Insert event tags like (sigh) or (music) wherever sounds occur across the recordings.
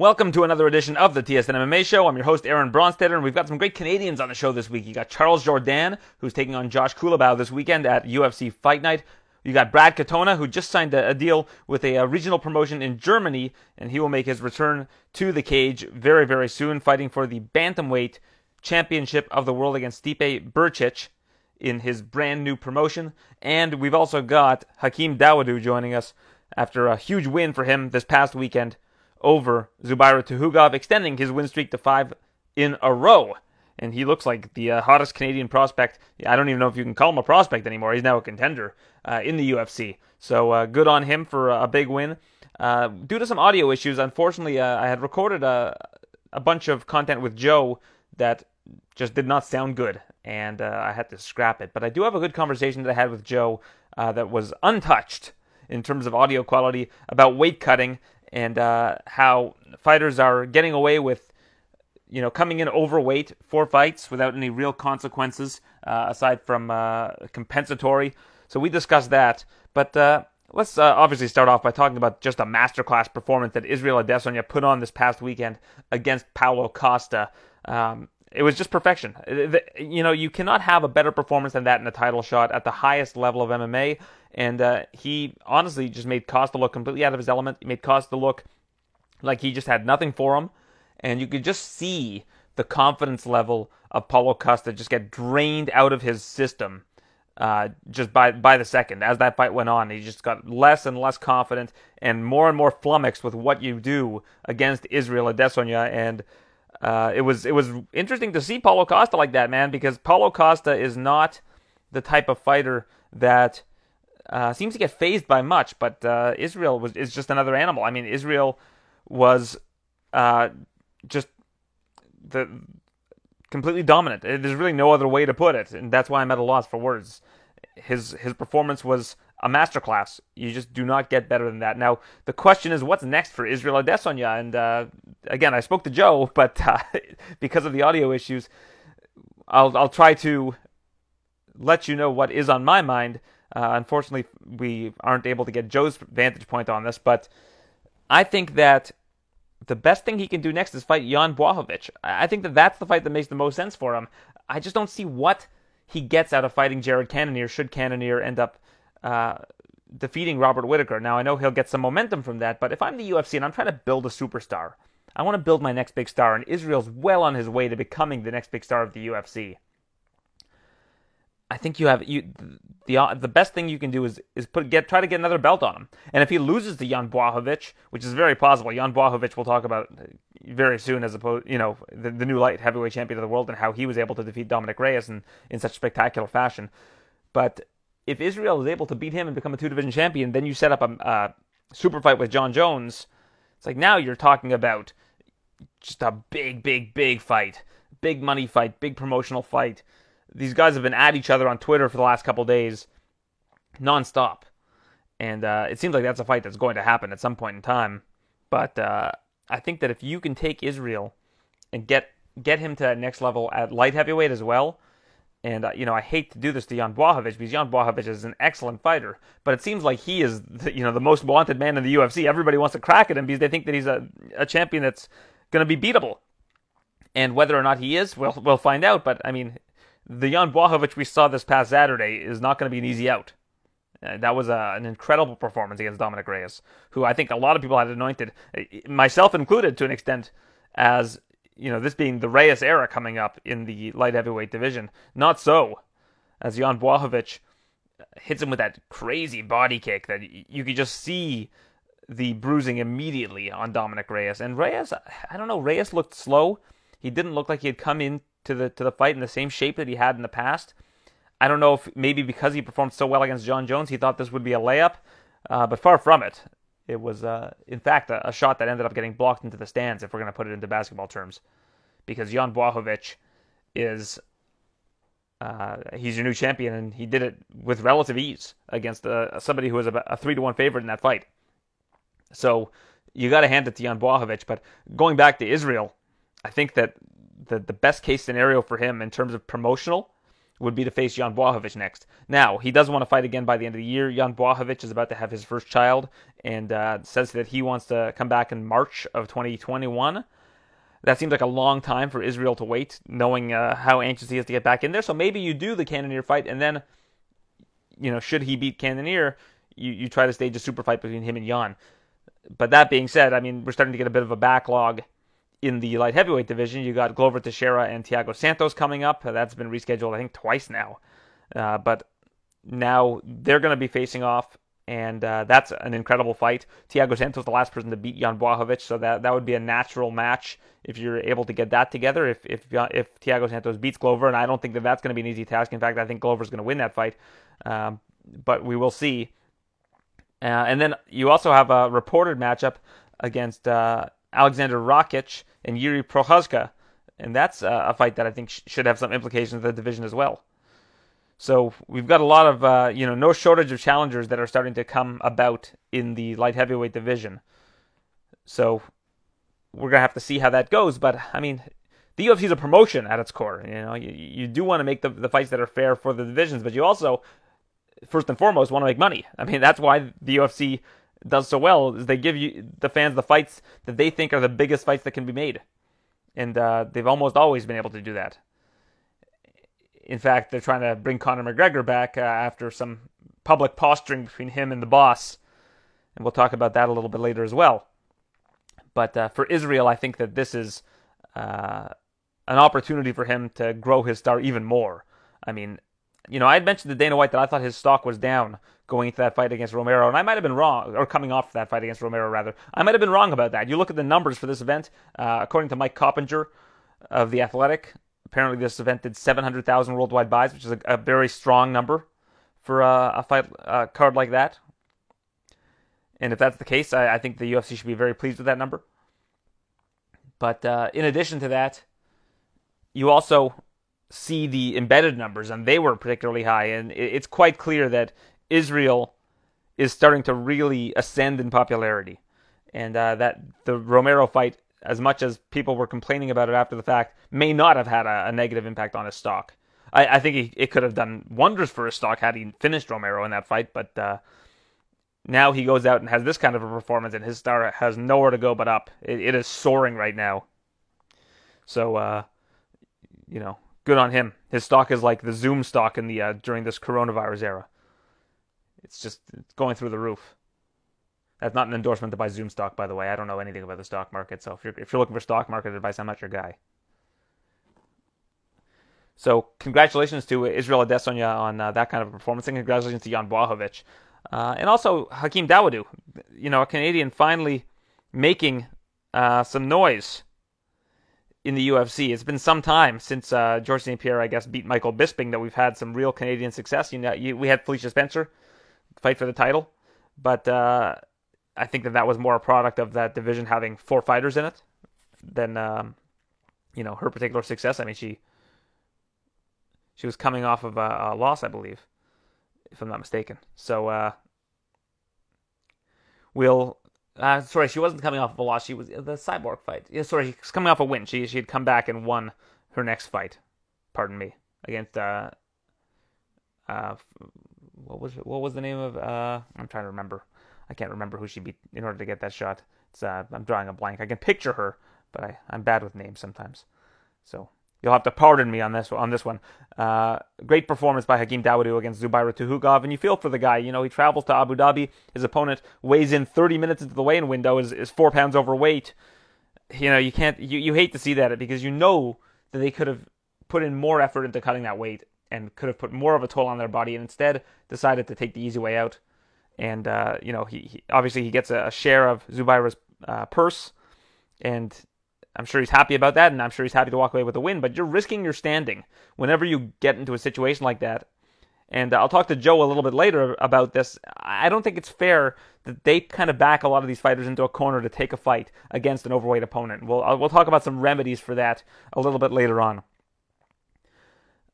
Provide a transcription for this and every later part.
Welcome to another edition of the TSN MMA show. I'm your host, Aaron Bronsteter, and we've got some great Canadians on the show this week. You got Charles Jordan, who's taking on Josh Culibao this weekend at UFC Fight Night. You got Brad Katona, who just signed a, deal with a, regional promotion in Germany, and he will make his return to the cage very, very soon, fighting for the bantamweight championship of the world against Stipe Brcic in his brand new promotion. And we've also got Hakeem Dawodu joining us after a huge win for him this past weekend over Zubaira Tukhugov, extending his win streak to five in a row. And he looks like the uh, hottest Canadian prospect. I don't even know if you can call him a prospect anymore. He's now a contender uh, in the UFC. So uh, good on him for a big win. Uh, due to some audio issues, unfortunately, uh, I had recorded a, a bunch of content with Joe that just did not sound good, and uh, I had to scrap it. But I do have a good conversation that I had with Joe that was untouched in terms of audio quality about weight cutting and uh, how fighters are getting away with, you know, coming in overweight for fights without any real consequences uh, aside from uh, compensatory. So we discussed that, but uh, let's uh, obviously start off by talking about just a masterclass performance that Israel Adesanya put on this past weekend against Paulo Costa. Um, it was just perfection. You know, you cannot have a better performance than that in a title shot at the highest level of MMA. And uh, he honestly just made Costa look completely out of his element. He made Costa look like he just had nothing for him. And you could just see the confidence level of Paulo Costa just get drained out of his system uh, just by by the second. As that fight went on, he just got less and less confident and more and more flummoxed with what you do against Israel Adesanya. And uh, it was it was interesting to see Paulo Costa like that, man, because Paulo Costa is not the type of fighter that uh, seems to get phased by much, but uh, Israel was is just another animal. I mean, Israel was uh, just the completely dominant. There's really no other way to put it, and that's why I'm at a loss for words. His his performance was a masterclass. You just do not get better than that. Now the question is, what's next for Israel Adesanya? And uh, again, I spoke to Joe, (laughs) but uh, because of the audio issues, I'll I'll try to let you know what is on my mind. Uh, unfortunately, we aren't able to get Joe's vantage point on this, but I think that the best thing he can do next is fight Jan Blachowicz. I think that that's the fight that makes the most sense for him. I just don't see what he gets out of fighting Jared Cannonier should Cannonier end up uh, defeating Robert Whitaker. Now, I know he'll get some momentum from that, but if I'm the UFC and I'm trying to build a superstar, I want to build my next big star, and Israel's well on his way to becoming the next big star of the UFC. I think you have you the uh, the best thing you can do is is put get try to get another belt on him. And if he loses to Jan Blachowicz, which is very possible, Jan Blachowicz we'll talk about very soon as opposed you know the, the new light heavyweight champion of the world and how he was able to defeat Dominick Reyes in in such spectacular fashion. But if Israel is able to beat him and become a two division champion, then you set up a, a super fight with Jon Jones. It's like now you're talking about just a big, big, big fight, big money fight, big promotional fight these guys have been at each other on Twitter for the last couple days, nonstop, and uh, it seems like that's a fight that's going to happen at some point in time. But uh, I think that if you can take Israel and get get him to that next level at light heavyweight as well, and uh, you know I hate to do this to Jan Blachowicz because Jan Blachowicz is an excellent fighter, but it seems like he is the, you know the most wanted man in the UFC. Everybody wants to crack at him because they think that he's a, a champion that's going to be beatable. And whether or not he is, we'll we'll find out. But I mean, the Jan Blachowicz we saw this past Saturday is not going to be an easy out. Uh, that was a, an incredible performance against Dominick Reyes, who I think a lot of people had anointed, uh, myself included to an extent, as you know this being the Reyes era coming up in the light heavyweight division. Not so, as Jan Blachowicz hits him with that crazy body kick that you could just see the bruising immediately on Dominick Reyes. And Reyes, I don't know, Reyes looked slow. He didn't look like he had come in to the to the fight in the same shape that he had in the past. I don't know if maybe because he performed so well against Jon Jones, he thought this would be a layup, uh, but far from it. It was, uh, in fact, a, a, shot that ended up getting blocked into the stands, if we're going to put it into basketball terms, because Jan Blachowicz is uh, he's your new champion, and he did it with relative ease against uh, somebody who was a, a three to one favorite in that fight. So you got to hand it to Jan Blachowicz. But going back to Israel, I think that the, the best case scenario for him in terms of promotional would be to face Jan Błachowicz next. Now, he does want to fight again by the end of the year. Jan Błachowicz is about to have his first child and uh, says that he wants to come back in March of 2021. That seems like a long time for Israel to wait, knowing uh, how anxious he is to get back in there. So maybe you do the Cannonier fight, and then, you know, should he beat Cannonier, you, you try to stage a super fight between him and Jan. But that being said, I mean, we're starting to get a bit of a backlog in the light heavyweight division. You got Glover Teixeira and Thiago Santos coming up. That's been rescheduled, I think, twice now. Uh, but now they're going to be facing off, and uh, that's an incredible fight. Thiago Santos, is the last person to beat Jan Błachowicz, so that that would be a natural match if you're able to get that together. If if if Thiago Santos beats Glover, and I don't think that that's going to be an easy task. In fact, I think Glover's going to win that fight, um, but we will see. Uh, and then you also have a reported matchup against uh, Alexander Rakic and Yuri Prochazka, and that's uh, a fight that I think sh- should have some implications for the division as well. So we've got a lot of uh, you know no shortage of challengers that are starting to come about in the light heavyweight division. So we're gonna have to see how that goes. But I mean, the UFC is a promotion at its core. You know, you, you do want to make the, the fights that are fair for the divisions, but you also, first and foremost, want to make money. I mean, that's why the UFC does so well is they give you the fans the fights that they think are the biggest fights that can be made, and uh, they've almost always been able to do that. In fact, they're trying to bring Conor McGregor back uh, after some public posturing between him and the boss, and we'll talk about that a little bit later as well. But uh, for Israel, I think that this is uh, an opportunity for him to grow his star even more. I mean, you know, I had mentioned to Dana White that I thought his stock was down going into that fight against Romero, and I might have been wrong, or coming off that fight against Romero, rather. I might have been wrong about that. You look at the numbers for this event, uh, according to Mike Coppinger of The Athletic, apparently this event did 700,000 worldwide buys, which is a, a very strong number for a, a fight card like that. And if that's the case, I, I, think the UFC should be very pleased with that number. But uh, in addition to that, you also see the embedded numbers, and they were particularly high. And it's quite clear that Israel is starting to really ascend in popularity, and uh, that the Romero fight, as much as people were complaining about it after the fact, may not have had a, a negative impact on his stock. I, I think he, it could have done wonders for his stock had he finished Romero in that fight, but uh, now he goes out and has this kind of a performance, and his star has nowhere to go but up. it, it is soaring right now. So, uh, you know, good on him. His stock is like the Zoom stock in the uh, during this coronavirus era. It's just it's going through the roof. That's not an endorsement to buy Zoom stock, by the way. I don't know anything about the stock market, so if you're if you're looking for stock market advice, I'm not your guy. So congratulations to Israel Adesanya on uh, that kind of a performance, and congratulations to Jan Błachowicz, uh, and also Hakeem Dawodu, you know, a Canadian finally making uh, some noise in the UFC. It's been some time since uh, George St. Pierre, I guess, beat Michael Bisping that we've had some real Canadian success. You know, you, we had Felicia Spencer fight for the title, but uh, I think that that was more a product of that division having four fighters in it than um, you know her particular success. I mean, she she was coming off of a, a loss, I believe, if I'm not mistaken. So uh, we'll. Uh, sorry, she wasn't coming off of a loss. She was the cyborg fight. Yeah, sorry, she's coming off a win. She she had come back and won her next fight. Pardon me, against uh, uh, what was what was the name of? Uh, I'm trying to remember. I can't remember who she beat in order to get that shot. It's uh, I'm drawing a blank. I can picture her, but I, I'm bad with names sometimes. So you'll have to pardon me on this on this one. Uh, great performance by Hakeem Dawodu against Zubaira Tukhugov, and you feel for the guy. You know he travels to Abu Dhabi. His opponent weighs in 30 minutes into the weigh-in window. is is four pounds overweight. You know you can't you, you hate to see that because you know that they could have put in more effort into cutting that weight and could have put more of a toll on their body, and instead decided to take the easy way out. And uh, you know, he, he, obviously he gets a, a share of Zubaira's uh, purse, and I'm sure he's happy about that, and I'm sure he's happy to walk away with a win. But you're risking your standing whenever you get into a situation like that. And I'll talk to Joe a little bit later about this. I don't think it's fair that they kind of back a lot of these fighters into a corner to take a fight against an overweight opponent. We'll we'll talk about some remedies for that a little bit later on.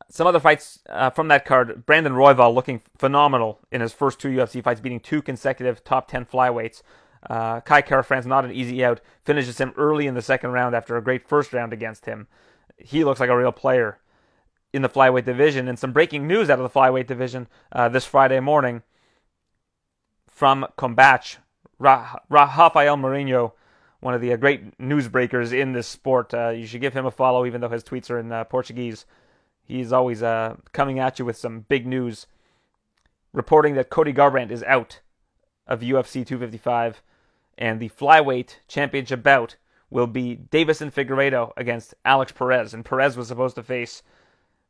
Some other fights uh, from that card Brandon Royval looking phenomenal in his first two UFC fights, beating two consecutive top 10 flyweights. Uh, Kai Kara-France not an easy out, finishes him early in the second round after a great first round against him. He looks like a real player. in the flyweight division. And some breaking news out of the flyweight division uh, this Friday morning from Combate. Ra- Ra- Rafael Marinho, one of the uh, great newsbreakers in this sport. Uh, you should give him a follow, even though his tweets are in uh, Portuguese. He's always uh, coming at you with some big news, reporting that Cody Garbrandt is out of UFC 255, and the flyweight championship bout will be Deiveson Figueiredo against Alex Perez, and Perez was supposed to face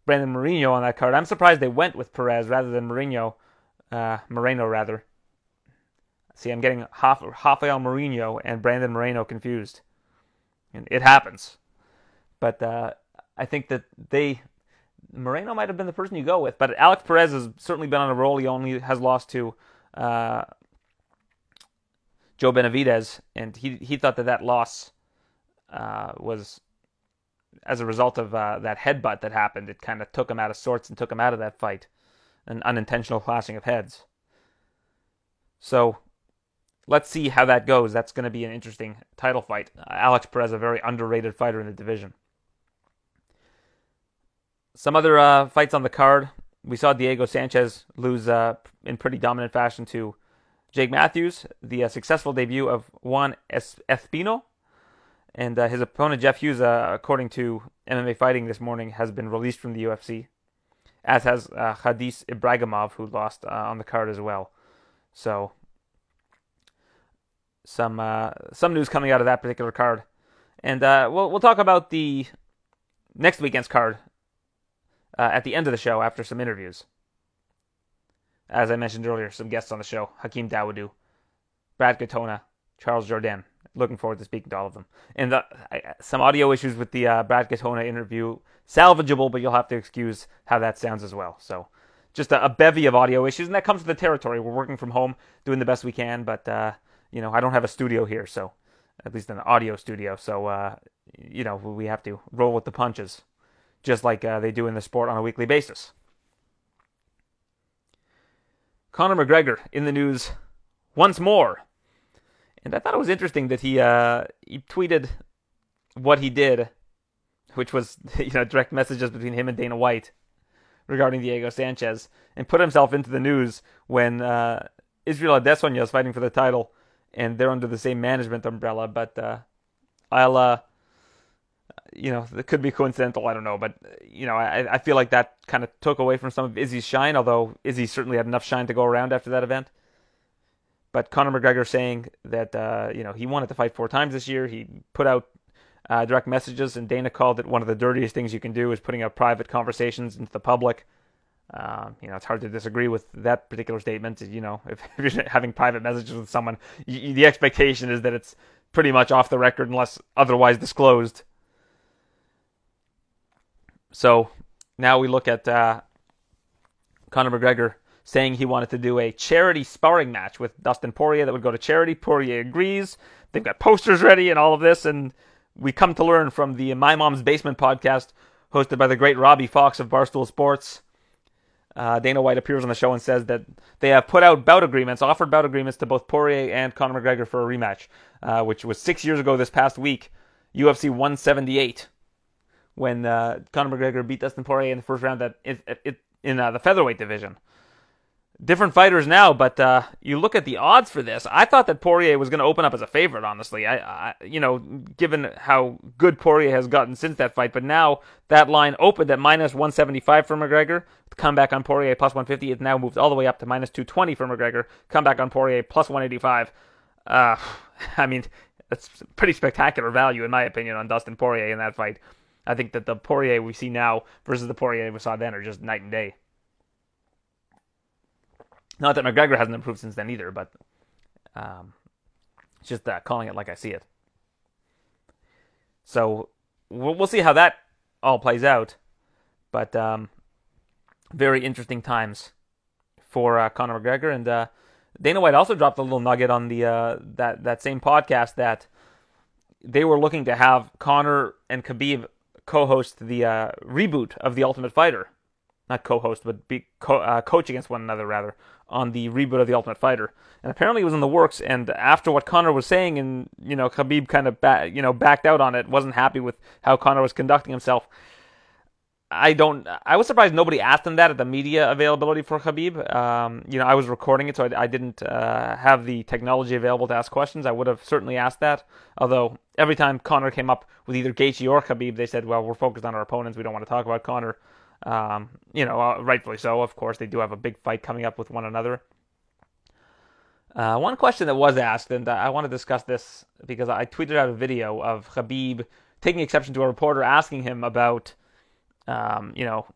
Brandon Moreno on that card. I'm surprised they went with Perez rather than Moreno, uh, Moreno rather. See, I'm getting Rafael Moreno and Brandon Moreno confused. And it happens. But uh, I think that they. Moreno might have been the person you go with, but Alex Perez has certainly been on a roll. He only has lost to uh, Joe Benavidez, and he he thought that that loss uh, was as a result of uh, that headbutt that happened. It kind of took him out of sorts and took him out of that fight, an unintentional clashing of heads. So let's see how that goes. That's going to be an interesting title fight. Alex Perez, a very underrated fighter in the division. Some other uh, fights on the card. We saw Diego Sanchez lose uh, in pretty dominant fashion to Jake Matthews. The uh, successful debut of Juan Espino. And uh, his opponent, Jeff Hughes, uh, according to MMA Fighting this morning, has been released from the UFC, as has Khadis Ibragimov, who lost on the card as well. So some uh, some news coming out of that particular card, and uh, we'll we'll talk about the next weekend's card uh, at the end of the show after some interviews. As I mentioned earlier, some guests on the show: Hakeem Dawodu, Brad Katona, Charles Jordan. Looking forward to speaking to all of them. And uh, some audio issues with the uh, Brad Katona interview, salvageable, but you'll have to excuse how that sounds as well. So just a, a, bevy of audio issues, and that comes with the territory. We're working from home, doing the best we can, but uh, you know, I don't have a studio here, so at least an audio studio. So, uh, you know, we have to roll with the punches, just like uh, they do in the sport on a weekly basis. Conor McGregor in the news once more, and I thought it was interesting that he uh, he tweeted what he did, which was (laughs) you know direct messages between him and Dana White regarding Diego Sanchez, and put himself into the news when uh, Israel Adesanya is fighting for the title and they're under the same management umbrella. But uh, I'll, uh, you know, it could be coincidental. I don't know, but you know, I, I feel like that kind of took away from some of Izzy's shine. Although Izzy certainly had enough shine to go around after that event. But Conor McGregor saying that uh, you know he wanted to fight four times this year. He put out uh, direct messages, and Dana called it one of the dirtiest things you can do is putting out private conversations into the public. Uh, you know, it's hard to disagree with that particular statement. You know, if, (laughs) if you're having private messages with someone, you, the expectation is that it's pretty much off the record unless otherwise disclosed. So now we look at uh, Conor McGregor saying he wanted to do a charity sparring match with Dustin Poirier that would go to charity. Poirier agrees. They've got posters ready and all of this, and we come to learn from the My Mom's Basement podcast hosted by the great Robbie Fox of Barstool Sports uh, Dana White appears on the show and says that they have put out bout agreements, offered bout agreements to both Poirier and Conor McGregor for a rematch, uh, which was six years ago this past week, UFC 178, when uh, Conor McGregor beat Dustin Poirier in the first round at, in uh, the featherweight division different fighters now, but uh, you look at the odds for this. I thought that Poirier was going to open up as a favorite. Honestly, I, I, you know, given how good Poirier has gotten since that fight, but now that line opened at minus 175 for McGregor. Come back on Poirier plus 150. It's now moved all the way up to minus 220 for McGregor. Come back on Poirier plus 185. Uh, (sighs) I mean, that's pretty spectacular value in my opinion on Dustin Poirier in that fight. I think that the Poirier we see now versus the Poirier we saw then are just night and day. Not that McGregor hasn't improved since then either, but um, it's just uh, calling it like I see it. So we'll, we'll see how that all plays out. But um, very interesting times for uh, Conor McGregor and uh, Dana White also dropped a little nugget on the uh, that that same podcast that they were looking to have Conor and Khabib co-host the uh, reboot of the Ultimate Fighter, not co-host, but be co- uh, coach against one another rather on the reboot of the Ultimate Fighter, and apparently it was in the works. And after what Conor was saying, and you know, Khabib kind of ba- you know backed out on it, wasn't happy with how Conor was conducting himself. I don't. I was surprised nobody asked him that at the media availability for Khabib. Um, you know, I was recording it, so I, I didn't uh, have the technology available to ask questions. I would have certainly asked that. Although every time Conor came up with either Gaethje or Khabib, they said, "Well, we're focused on our opponents. We don't want to talk about Conor." Um, you know, uh, rightfully so. Of course, they do have a big fight coming up with one another. Uh, one question that was asked, and I want to discuss this because I tweeted out a video of Khabib taking exception to a reporter asking him about um, you know,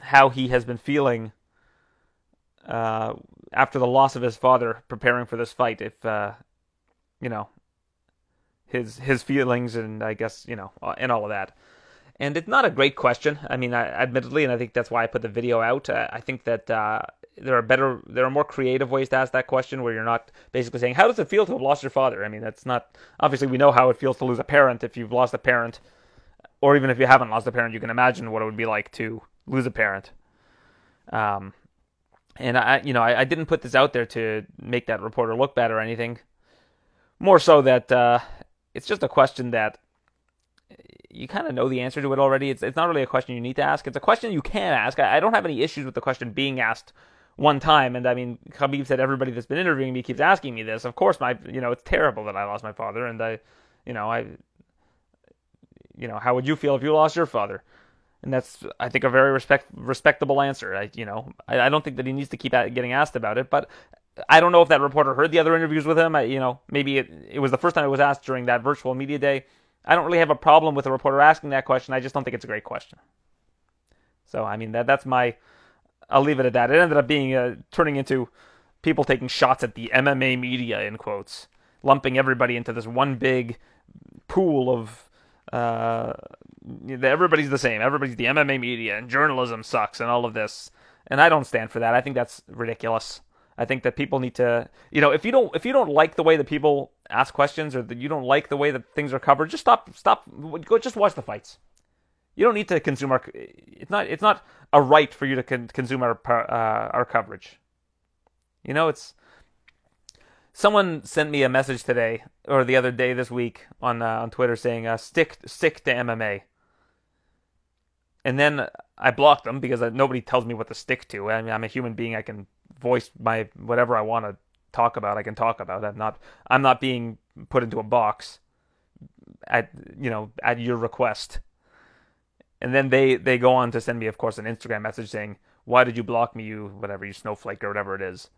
how he has been feeling uh, after the loss of his father, preparing for this fight. If uh, you know his his feelings and I guess you know uh, and all of that. And it's not a great question. I mean, I, admittedly, and I think that's why I put the video out. Uh, I think that uh, there are better, there are more creative ways to ask that question where you're not basically saying, "How does it feel to have lost your father?" I mean, that's not obviously we know how it feels to lose a parent if you've lost a parent or even if you haven't lost a parent, you can imagine what it would be like to lose a parent. Um, and I, you know, I, I, didn't put this out there to make that reporter look bad or anything. More so that uh, it's just a question that you kind of know the answer to it already. It's it's not really a question you need to ask. It's a question you can ask. I, I don't have any issues with the question being asked one time. And I mean, Khabib said everybody that's been interviewing me keeps asking me this. Of course, my you know it's terrible that I lost my father, and I, you know, I you know, how would you feel if you lost your father? And that's, I think, a very respect respectable answer. I, you know, I, I don't think that he needs to keep getting asked about it, but I don't know if that reporter heard the other interviews with him. I, you know, maybe it, it was the first time it was asked during that virtual media day. I don't really have a problem with a reporter asking that question. I just don't think it's a great question. So, I mean, that that's my. I'll leave it at that. It ended up being uh, turning into people taking shots at the MMA media in quotes, lumping everybody into this one big pool of uh, everybody's the same. Everybody's the MMA media and journalism sucks and all of this. And I don't stand for that. I think that's ridiculous. I think that people need to, you know, if you don't if you don't like the way that people ask questions or that you don't like the way that things are covered, just stop stop go just watch the fights. You don't need to consume our it's not it's not a right for you to con- consume our uh, our coverage. You know, it's someone sent me a message today or the other day this week on uh, on Twitter saying uh, stick stick to MMA. And then I blocked them because uh, nobody tells me what to stick to. I mean, I'm a human being. I can voice my whatever I want to talk about. I can talk about. I'm not I'm not being put into a box at you know at your request. And then they they go on to send me, of course, an Instagram message saying, "Why did you block me? You whatever, you snowflake or whatever it is."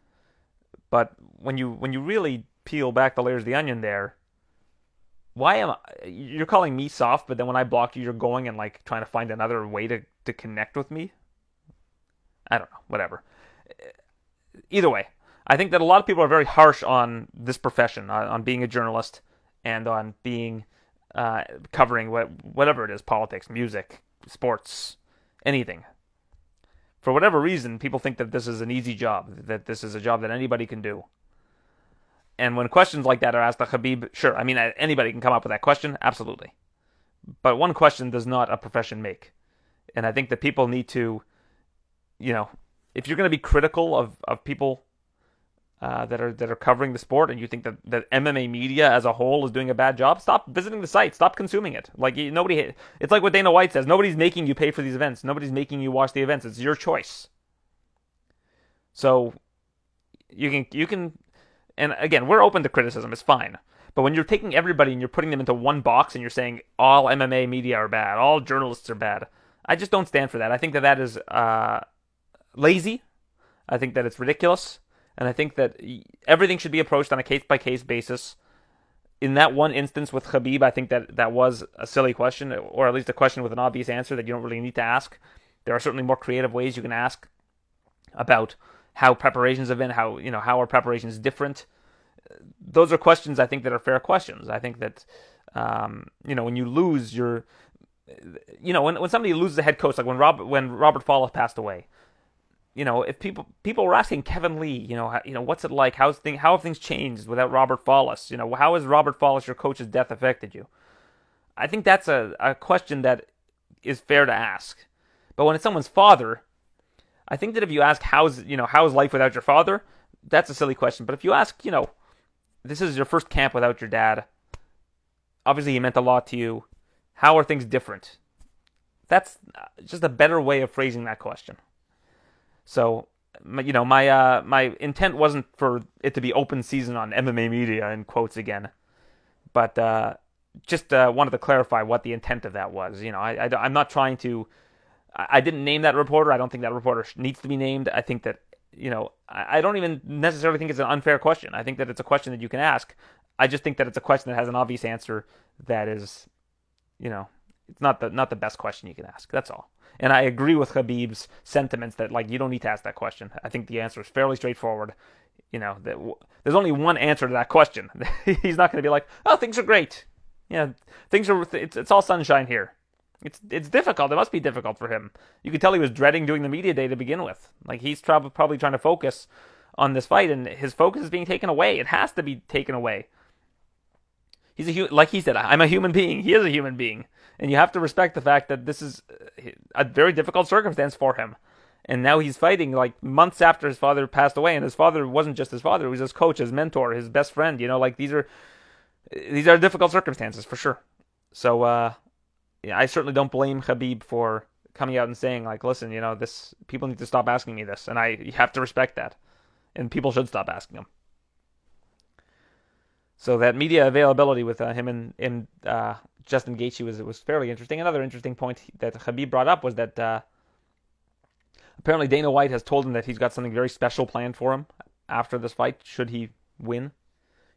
But when you when you really peel back the layers of the onion there, why am I, you're calling me soft, but then when I block you, you're going and like trying to find another way to to connect with me? I don't know, whatever. Either way, I think that a lot of people are very harsh on this profession, on, on being a journalist, and on being uh, covering what, whatever it is politics, music, sports, anything for whatever reason, people think that this is an easy job, that this is a job that anybody can do. And when questions like that are asked to Khabib, sure, I mean, anybody can come up with that question, absolutely. But one question does not a profession make. And I think that people need to, you know, if you're going to be critical of, of people uh, that are that are covering the sport, and you think that, that MMA media as a whole is doing a bad job, stop visiting the site. Stop consuming it. Like nobody, it's like what Dana White says: nobody's making you pay for these events. Nobody's making you watch the events. It's your choice. So you can you can, and again, we're open to criticism. It's fine. But when you're taking everybody and you're putting them into one box and you're saying all MMA media are bad, all journalists are bad, I just don't stand for that. I think that that is uh, lazy. I think that it's ridiculous. And I think that everything should be approached on a case by case basis. In that one instance with Khabib, I think that that was a silly question, or at least a question with an obvious answer that you don't really need to ask. There are certainly more creative ways you can ask about how preparations have been, how you know how are preparations different. Those are questions I think that are fair questions. I think that um, you know when you lose your, you know when when somebody loses a head coach, like when Rob when Robert Follis passed away, you know, if people people were asking Kevin Lee, you know, you know, what's it like? How's thing? How have things changed without Robert Follis? You know, how has Robert Follis, your coach's death, affected you? I think that's a, a question that is fair to ask. But when it's someone's father, I think that if you ask how's you know how's life without your father, that's a silly question. But if you ask, you know, this is your first camp without your dad. Obviously, he meant a lot to you. How are things different? That's just a better way of phrasing that question. So, you know, my uh, my intent wasn't for it to be open season on MMA media in quotes again, but uh, just uh, wanted to clarify what the intent of that was. You know, I, I am not trying to. I didn't name that reporter. I don't think that reporter needs to be named. I think that you know, I don't even necessarily think it's an unfair question. I think that it's a question that you can ask. I just think that it's a question that has an obvious answer that is, you know, it's not the not the best question you can ask. That's all. And I agree with Khabib's sentiments that like you don't need to ask that question. I think the answer is fairly straightforward. You know, that w- there's only one answer to that question. (laughs) He's not going to be like, "Oh, things are great." Yeah, things are. It's, it's all sunshine here. It's it's difficult. It must be difficult for him. You could tell he was dreading doing the media day to begin with. Like he's tra- probably trying to focus on this fight, and his focus is being taken away. It has to be taken away. He's a hu- like he said, I'm a human being. He is a human being, and you have to respect the fact that this is a very difficult circumstance for him. And now he's fighting like months after his father passed away, and his father wasn't just his father; he was his coach, his mentor, his best friend. You know, like these are these are difficult circumstances for sure. So uh, I certainly don't blame Khabib for coming out and saying like, listen, you know, this people need to stop asking me this, and I have to respect that, and people should stop asking him. So that media availability with uh, him and, and uh, Justin Gaethje was was fairly interesting. Another interesting point that Khabib brought up was that uh, apparently Dana White has told him that he's got something very special planned for him after this fight. Should he win,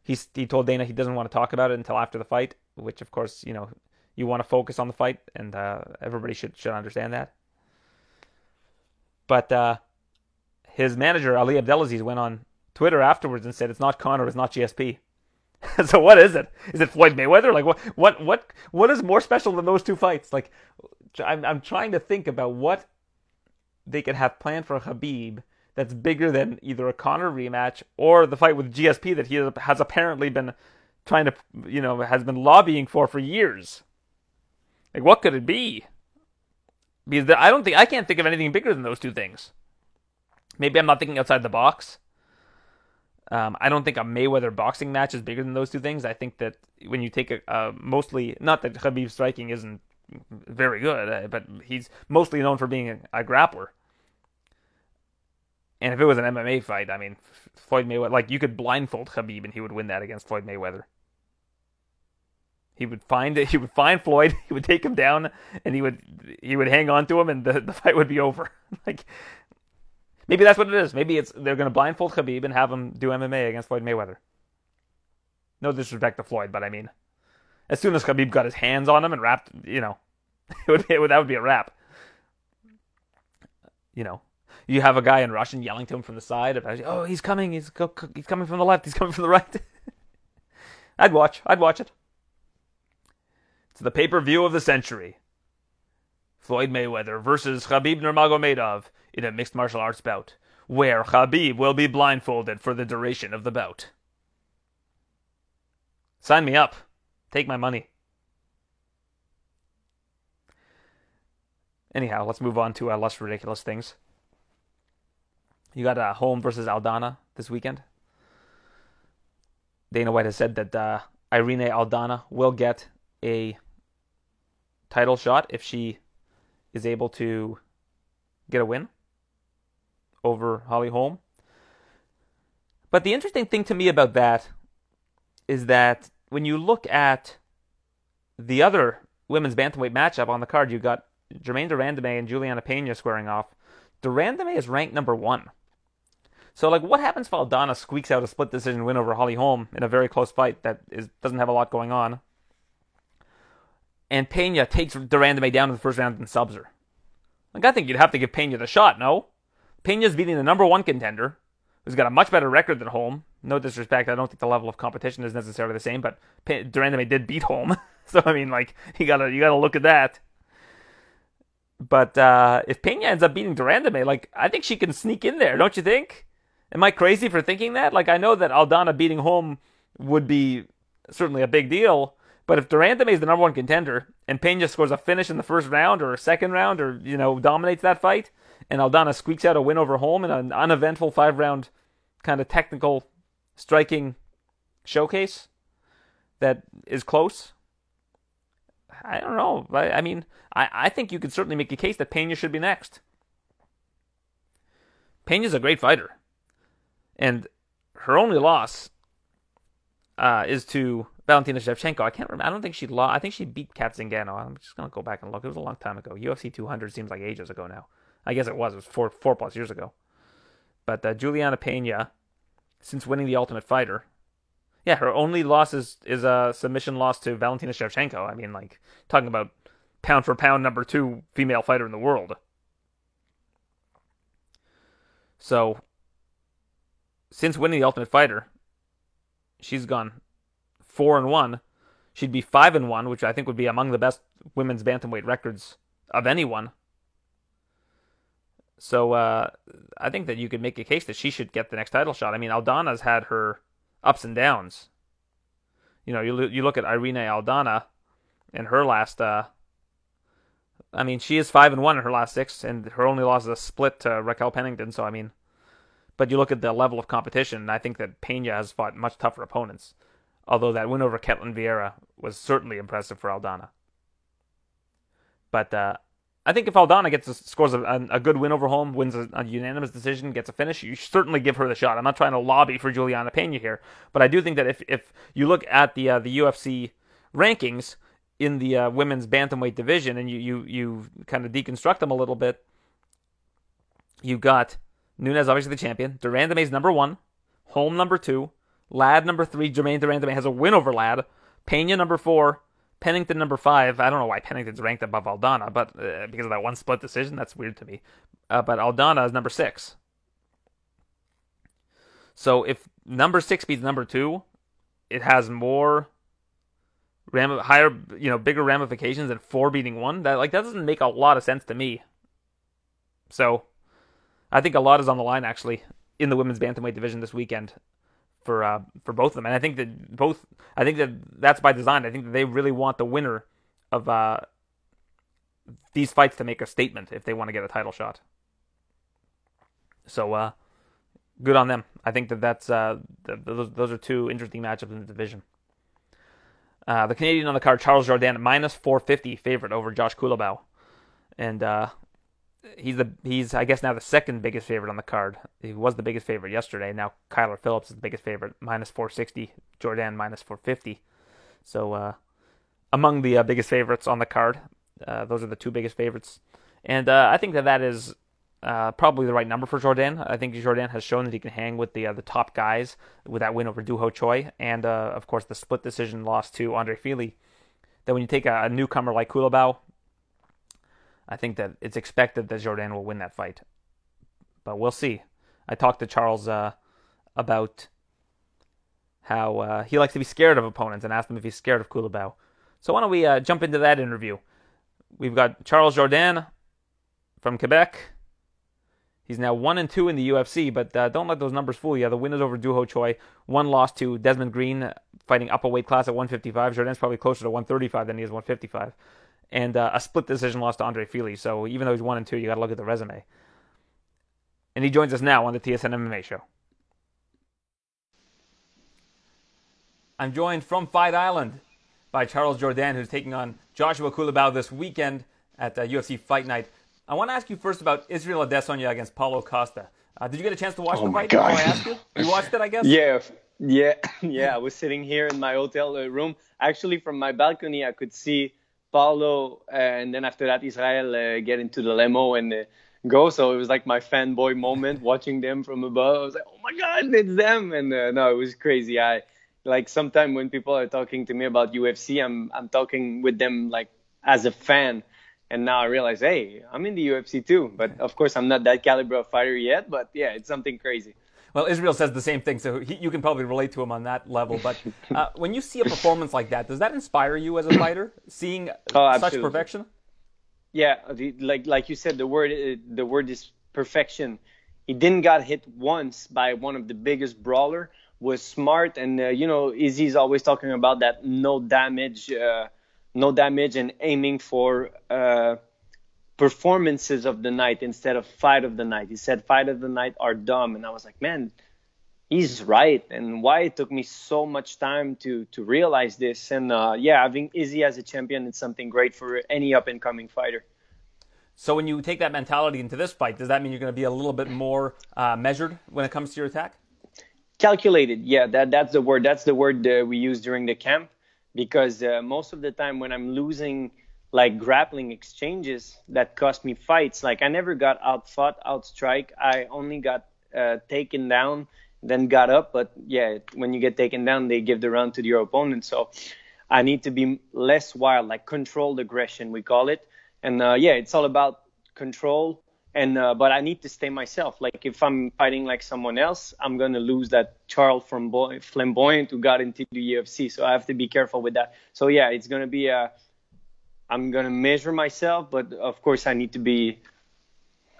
he's he told Dana he doesn't want to talk about it until after the fight, which of course you know you want to focus on the fight, and uh, everybody should should understand that. But uh, his manager Ali Abdelaziz went on Twitter afterwards and said it's not Conor, it's not GSP. (laughs) so what is it? Is it Floyd Mayweather? Like what what what what is more special than those two fights? Like I'm I'm trying to think about what they could have planned for Khabib that's bigger than either a Conor rematch or the fight with GSP that he has apparently been trying to you know has been lobbying for for years. Like, what could it be? Because I don't think I can't think of anything bigger than those two things. Maybe I'm not thinking outside the box. Um, I don't think a Mayweather boxing match is bigger than those two things. I think that when you take a uh, mostly not that Khabib's striking isn't very good, uh, but he's mostly known for being a, a, grappler. And if it was an MMA fight, I mean, Floyd Mayweather, like you could blindfold Khabib and he would win that against Floyd Mayweather. He would find it. (laughs) He would find Floyd. (laughs) He would take him down, and he would he would hang on to him, and the, the fight would be over. (laughs) like maybe that's what it is. Maybe it's they're going to blindfold Khabib and have him do MMA against Floyd Mayweather. No disrespect to Floyd, but I mean, as soon as Khabib got his hands on him and wrapped, you know, (laughs) it would, it would that would be a wrap. You know, you have a guy in Russian yelling to him from the side about, "Oh, he's coming! He's he's coming from the left! He's coming from the right!" (laughs) I'd watch. I'd watch it. It's the pay per view of the century. Floyd Mayweather versus Khabib Nurmagomedov in a mixed martial arts bout, where Khabib will be blindfolded for the duration of the bout. Sign me up. Take my money. Anyhow, let's move on to uh, less ridiculous things. You got uh, Holm versus Aldana this weekend. Dana White has said that uh, Irene Aldana will get a title shot if she is able to get a win over Holly Holm. But the interesting thing to me about that is that when you look at the other women's bantamweight matchup on the card, you got Germaine de Randamie and Juliana Pena squaring off. de Randamie is ranked number one. So, like, what happens if Aldana squeaks out a split decision win over Holly Holm in a very close fight that is doesn't have a lot going on? and Pena takes de Randamie down in the first round and subs her. Like, I think you'd have to give Pena the shot, no? Pena's beating the number one contender, who's got a much better record than Holm. No disrespect, I don't think the level of competition is necessarily the same, but de Randamie did beat Holm. (laughs) so, I mean, like, you gotta, you gotta look at that. But uh, if Pena ends up beating de Randamie, like, I think she can sneak in there, don't you think? Am I crazy for thinking that? Like, I know that Aldana beating Holm would be certainly a big deal, but if de Randamie is the number one contender and Pena scores a finish in the first round or a second round or, you know, dominates that fight, and Aldana squeaks out a win over Holm in an uneventful five round kind of technical striking showcase that is close, I don't know. I, I mean, I, I think you could certainly make a case that Pena should be next. Pena's a great fighter, and her only loss uh, is to Valentina Shevchenko. I can't remember. I don't think she lost. I think she beat Cat Zingano. I'm just gonna go back and look. It was a long time ago. UFC 200 seems like ages ago now. I guess it was. It was four four plus years ago. But uh, Juliana Pena, since winning the Ultimate Fighter, yeah, her only loss is is a submission loss to Valentina Shevchenko. I mean, like talking about pound for pound number two female fighter in the world. So, since winning the Ultimate Fighter, she's gone four and one. She'd be five and one, which I think would be among the best women's bantamweight records of anyone. So uh, I think that you could make a case that she should get the next title shot. I mean, Aldana's had her ups and downs. You know, you you look at Irene Aldana in her last. Uh, I mean, she is five and one in her last six, and her only loss is a split to Raquel Pennington. So I mean, but you look at the level of competition, and I think that Pena has fought much tougher opponents. Although that win over Ketlen Vieira was certainly impressive for Aldana. But uh, I think if Aldana gets a, scores a, a, good win over Holm, wins a, a, unanimous decision, gets a finish, you certainly give her the shot. I'm not trying to lobby for Juliana Pena here, but I do think that if if you look at the uh, the UFC rankings in the uh, women's bantamweight division and you you you kind of deconstruct them a little bit, you've got Nunes obviously the champion, de Randamie's number one, Holm number two, Ladd number three, Germaine de Randamie has a win over Ladd, Pena number four, Pennington number five. I don't know why Pennington's ranked above Aldana, but uh, because of that one split decision, that's weird to me. Uh, but Aldana is number six. So if number six beats number two, it has more ram higher, you know, bigger ramifications than four beating one. That like that doesn't make a lot of sense to me. So, I think a lot is on the line actually in the women's bantamweight division this weekend for uh, for both of them. And I think that both, I think that that's by design. I think that they really want the winner of uh, these fights to make a statement if they want to get a title shot. So uh, good on them. I think that that's uh, those those are two interesting matchups in the division. Uh, the Canadian on the card, Charles Jordan, minus 450 favorite over Josh Culibao. And uh, he's the he's I guess now the second biggest favorite on the card. He was the biggest favorite yesterday. Now Kyler Phillips is the biggest favorite, minus 460. Jordan minus 450. So uh, among the uh, biggest favorites on the card, uh, those are the two biggest favorites, and uh, I think that that is. Uh, probably the right number for Jordan. I think Jordan has shown that he can hang with the uh, the top guys with that win over Doo Ho Choi, and of course the split decision loss to Andre Fili. That when you take a, a newcomer like Culibao, I think that it's expected that Jordan will win that fight, but we'll see. I talked to Charles uh, about how uh, he likes to be scared of opponents and asked him if he's scared of Culibao. So why don't we uh, jump into that interview? We've got Charles Jordan from Quebec. He's now one and two in the UFC, but uh, don't let those numbers fool you. The win is over Doo Ho Choi. One loss to Desmond Green, fighting up a weight class at 155. Jordan's probably closer to 135 than he is 155 and uh, a split decision loss to Andre Fili. So even though he's one and two, you got to look at the resume. And he joins us now on the TSN MMA show. I'm joined from Fight Island by Charles Jordan, who's taking on Joshua Culibao this weekend at uh, UFC Fight Night. I want to ask you first about Israel Adesanya against Paulo Costa. Uh, did you get a chance to watch oh the fight? God. I ask you? You watched it, I guess. Yeah, yeah, (laughs) yeah. I was sitting here in my hotel room. Actually, from my balcony, I could see Paulo, and then after that, Israel uh, get into the limo and uh, go. So it was like my fanboy moment watching them from above. I was like, oh my God, it's them. And uh, no, it was crazy. I like sometimes when people are talking to me about UFC, I'm, I'm talking with them like as a fan. And now I realize, hey, I'm in the UFC too. But of course, I'm not that caliber of fighter yet. But yeah, it's something crazy. Well, Israel says the same thing, so he, you can probably relate to him on that level. But uh, (laughs) when you see a performance like that, does that inspire you as a fighter, seeing (clears throat) oh, such perfection? Yeah, like like you said, the word uh, the word is perfection. He didn't got hit once by one of the biggest brawler. Was smart, and uh, you know, Izzy's always talking about that no damage, uh, no damage, and aiming for uh, performances of the night instead of fight of the night. He said fight of the night are dumb, and I was like, man, he's right. And why it took me so much time to to realize this. And uh, yeah having izzy as a champion is something great for any up and coming fighter. So when you take that mentality into this fight does that mean you're going to be a little bit more uh, measured when it comes to your attack? Calculated yeah. That that's the word that's the word uh, we use during the camp. Because uh, most of the time when i'm losing like grappling exchanges that cost me fights like i never got out fought out strike i only got uh, taken down then got up. But yeah, when you get taken down, they give the round to your opponent. So I need to be less wild, like controlled aggression, we call it. And uh, yeah, it's all about control. And uh, but I need to stay myself. Like if I'm fighting like someone else, I'm gonna lose that Charles from flamboyant who got into the UFC. So I have to be careful with that. So yeah, it's gonna be a. I'm gonna measure myself, but of course I need to be.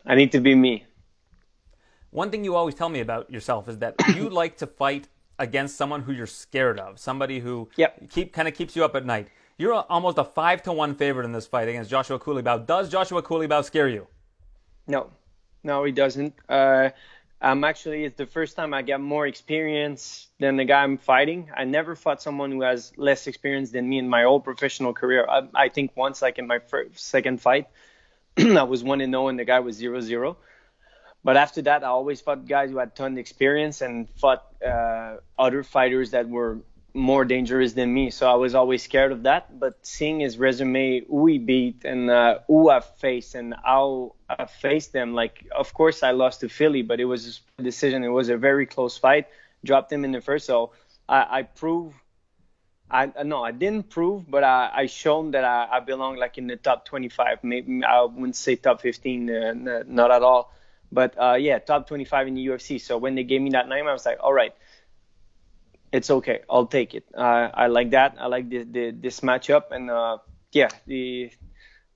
I need to be me. One thing you always tell me about yourself is that you (coughs) like to fight against someone who you're scared of, somebody who yep. keep kind of keeps you up at night. You're almost a five to one favorite in this fight against Joshua Culibao. Does Joshua Culibao scare you? No, no, he doesn't. Uh, I'm actually it's the first time I get more experience than the guy I'm fighting. I never fought someone who has less experience than me in my whole professional career. I, I think once, like in my first, second fight, (clears throat) I was one and zero, and the guy was zero zero. But after that, I always fought guys who had ton of experience and fought uh, other fighters that were more dangerous than me. So I was always scared of that. But seeing his resume, who he beat and uh, who I've faced and how I faced them, like, of course I lost to Fili, but it was a decision. It was a very close fight. Dropped him in the first. So I, I proved. I no, I didn't prove, but I, I shown that I, I belong like in the top 25. Maybe I wouldn't say top 15, uh, not at all. But uh, yeah, top 25 in the UFC. So when they gave me that name, I was like, all right, it's okay. I'll take it. Uh, I like that. I like the, the, this matchup. And uh, yeah, the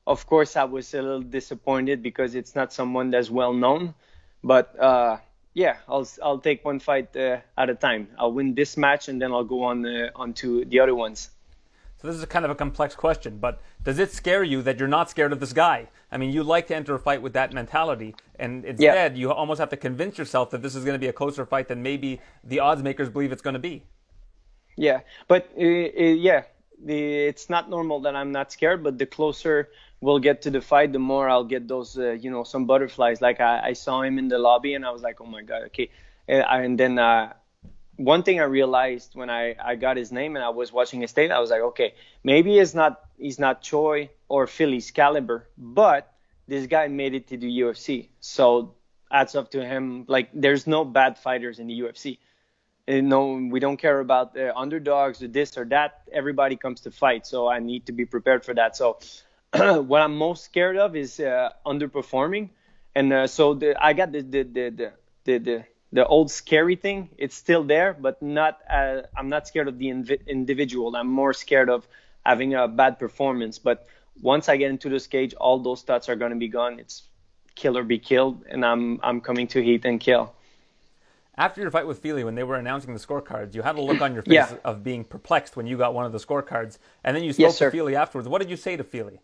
of course I was a little disappointed because it's not someone that's well known. But uh, yeah, I'll I'll take one fight uh, at a time. I'll win this match and then I'll go on uh, on to the other ones. So this is kind of a complex question, but does it scare you that you're not scared of this guy? I mean, you like to enter a fight with that mentality, and instead yeah. you almost have to convince yourself that this is going to be a closer fight than maybe the odds makers believe it's going to be. Yeah, but uh, uh, yeah, the, it's not normal that I'm not scared, but the closer we'll get to the fight, the more I'll get those, uh, you know, some butterflies. Like I, I, saw him in the lobby, and I was like, oh my god, okay. And, and then uh, one thing I realized when I, I got his name and I was watching his tape, I was like, okay, maybe he's not he's not Choi or Fili's caliber, but this guy made it to the UFC. So adds up to him. Like there's no bad fighters in the UFC. And no, we don't care about the underdogs or this or that. Everybody comes to fight, so I need to be prepared for that. So (clears throat) what I'm most scared of is uh, underperforming, and uh, so the, I got the the the the, the, the old scary thing it's still there but not uh, i'm not scared of the inv- individual i'm more scared of having a bad performance but once i get into this cage all those thoughts are going to be gone it's kill or be killed and i'm i'm coming to heat and kill after your fight with Fili, when they were announcing the scorecards, you had a look (clears throat) on your face yeah. of being perplexed when you got one of the scorecards, and then you spoke yes, to Fili afterwards. What did you say to Fili?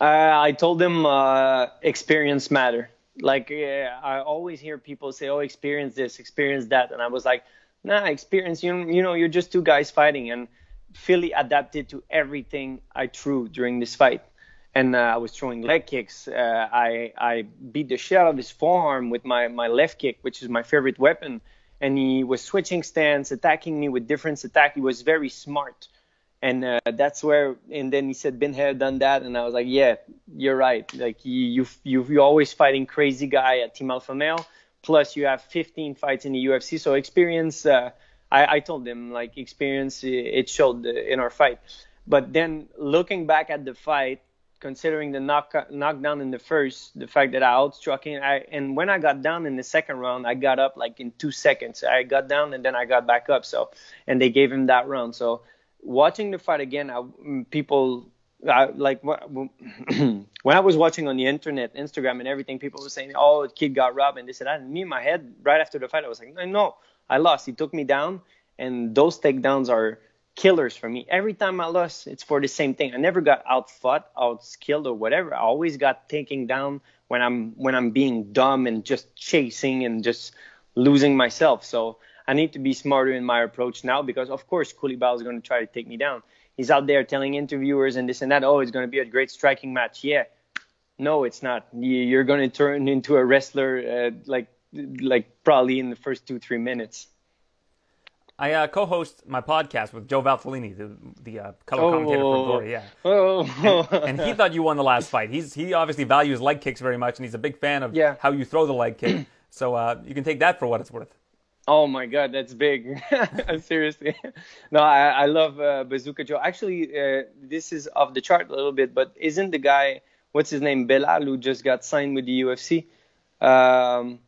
Uh, I told him uh, experience matter like yeah, I always hear people say, "Oh, experience this, experience that," and I was like, "Nah, experience. You you know, you're just two guys fighting." And Fili adapted to everything I threw during this fight, and uh, I was throwing leg kicks. Uh, I I beat the shit out of his forearm with my my left kick, which is my favorite weapon, and he was switching stance, attacking me with different attack. He was very smart and uh, that's where and then he said been here done that. And i was like yeah you're right. Like you you you're always fighting crazy guy at team alpha male. Plus you have 15 fights in the ufc so experience uh, I, I told him like experience it showed in our fight. But then looking back at the fight considering the knock knockdown in the first the fact that i outstruck him I, and when i got down in the second round i got up like in two seconds. I got down and then i got back up so and they gave him that round. So watching the fight again, I, mm, people I, like (clears throat) when I was watching on the internet, Instagram, and everything, people were saying, "Oh, kid got robbed," and they said, "I me in my head right after the fight, I was like, no, I lost. He took me down, and those takedowns are killers for me. Every time I lost, it's for the same thing. I never got out fought, out skilled, or whatever. I always got taken down when I'm when I'm being dumb and just chasing and just losing myself. So I need to be smarter in my approach now because, of course, Culibao is going to try to take me down. He's out there telling interviewers and this and that, oh, it's going to be a great striking match. Yeah. No, it's not. You're going to turn into a wrestler uh, like like probably in the first two three minutes. I uh, co-host my podcast with Joe Valtellini, the, the uh, color oh, commentator for Glory. Yeah. (laughs) Oh. And, and, he thought you won the last fight. He's he obviously values leg kicks very much, and he's a big fan of yeah. how you throw the leg kick. so uh, you can take that for what it's worth. Oh my God, that's big. (laughs) Seriously. No, I, I love uh, Bazooka Joe. Actually, uh, this is off the chart a little bit, but isn't the guy, what's his name, Belal, who just got signed with the UFC? Um,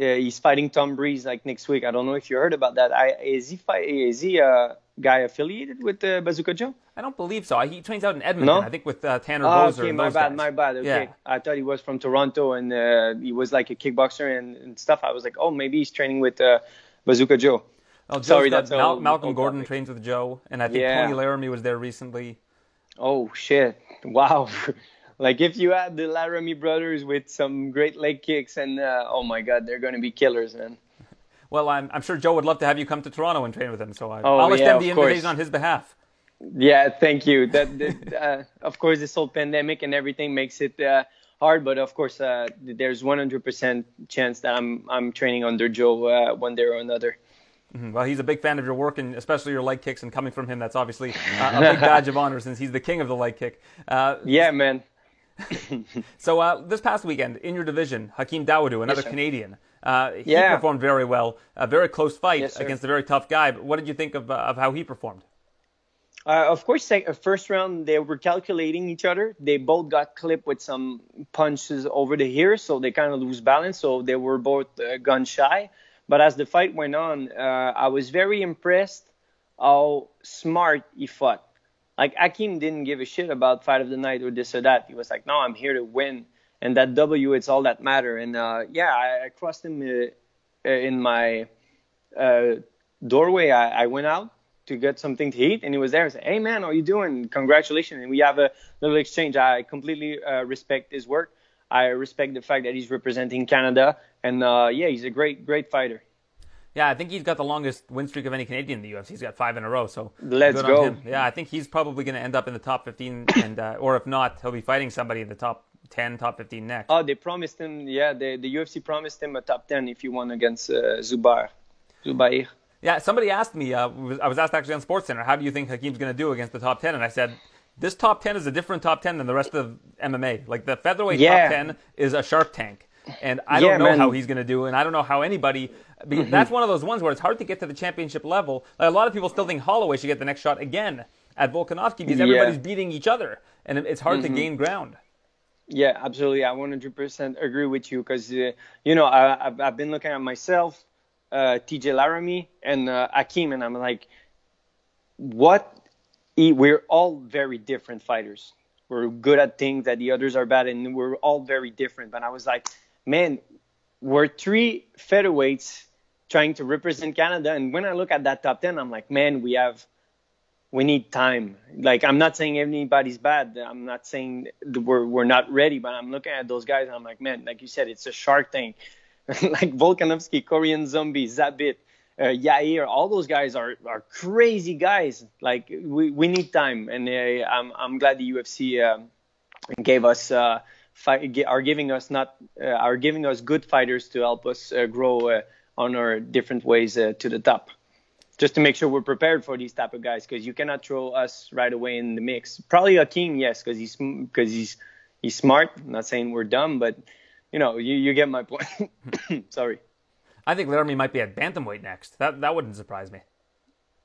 uh, he's fighting Tom Breese like next week. I don't know if you heard about that. I, is he fight, is he a guy affiliated with uh, Bazooka Joe? I don't believe so. He trains out in Edmonton. No? I think with uh, Tanner oh, Okay, my bad, guys. my bad. Okay, yeah. I thought he was from Toronto and uh, he was like a kickboxer and, and, stuff. I was like, oh, maybe he's training with uh, Bazooka Joe. Oh, Sorry, that's Mal- Malcolm Gordon topic. trains with Joe, and I think yeah. Tony Laramie was there recently. Oh shit! Wow. (laughs) Like if you add the Laramie brothers with some great leg kicks, and uh, oh my God, they're going to be killers, man. Well, I'm, I'm sure Joe would love to have you come to Toronto and train with him, so I, oh, I'll extend yeah, the invitation course. on his behalf. Yeah, thank you. That, that uh, of course, this whole pandemic and everything makes it uh, hard, but of course, uh, there's 100% chance that I'm I'm training under Joe uh, one day or another. Mm-hmm. Well, he's a big fan of your work and especially your leg kicks, and coming from him, that's obviously uh, a big (laughs) badge of honor since he's the king of the leg kick. Uh, yeah, man. (laughs) so uh, this past weekend in your division, Hakeem Dawodu, another yes, Canadian, uh, he yeah. performed very well. A very close fight yes, against a very tough guy. But what did you think of, uh, of how he performed? Uh, of course, uh, first round they were calculating each other. They both got clipped with some punches over the ear, so they kind of lose balance. So they were both uh, gun shy. But as the fight went on, I was very impressed how smart he fought like Akim didn't give a shit about fight of the night or this or that. He was like, no, I'm here to win, and that W, it's all that matter. And uh, yeah, I, I crossed him uh, uh, in my uh, doorway. I, I went out to get something to eat, and he was there. I said, hey man, how you doing? Congratulations! And we have a little exchange. I completely uh, respect his work. I respect the fact that he's representing Canada, and uh, yeah, he's a great, great fighter. Yeah, I think he's got the longest win streak of any Canadian in the UFC. He's got five in a row. So let's go. Yeah, I think he's probably going to end up in the top 15, and uh, or if not, he'll be fighting somebody in the top 10, top 15 next. Oh, they promised him. Yeah, the the UFC promised him a top 10 if he won against uh, Zubair. Zubair. Yeah, somebody asked me. Uh, I was asked actually on SportsCenter, how do you think Hakeem's going to do against the top 10? And I said. This top 10 is a different top 10 than the rest of MMA. Like the featherweight yeah. top 10 is a Shark Tank and I yeah, don't know man. how he's going to do, and I don't know how anybody Mm-hmm. That's one of those ones where it's hard to get to the championship level. Like a lot of people still think Holloway should get the next shot again at Volkanovski because everybody's beating each other, and it's hard mm-hmm. to gain ground. Yeah, absolutely. I 100% agree with you because, uh, you know, I, have I've been looking at myself, uh, TJ Laramie, and uh, Hakeem, and I'm like, what? We're all very different fighters. We're good at things that the others are bad, and we're all very different. But I was like, man, we're three featherweights trying to represent Canada. And when I look at that top 10, I'm like, man, we have, we need time. Like, I'm not saying anybody's bad. I'm not saying we're, we're not ready, but I'm looking at those guys and I'm like, man, like you said, it's a shark tank. (laughs) like Volkanovski, Korean Zombie, Zabit, uh, Yair, all those guys are, are crazy guys. Like, we, we need time. And uh, I'm, I'm glad the UFC um, gave us, uh, fight, are giving us not, uh, are giving us good fighters to help us uh, grow uh, on our different ways uh, to the top just to make sure we're prepared for these type of guys because you cannot throw us right away in the mix. Probably Hakeem, yes, because he's because he's he's smart. I'm not saying we're dumb, but you know, you, you get my point. (coughs) Sorry. I think Laramie might be at bantamweight next. That that wouldn't surprise me.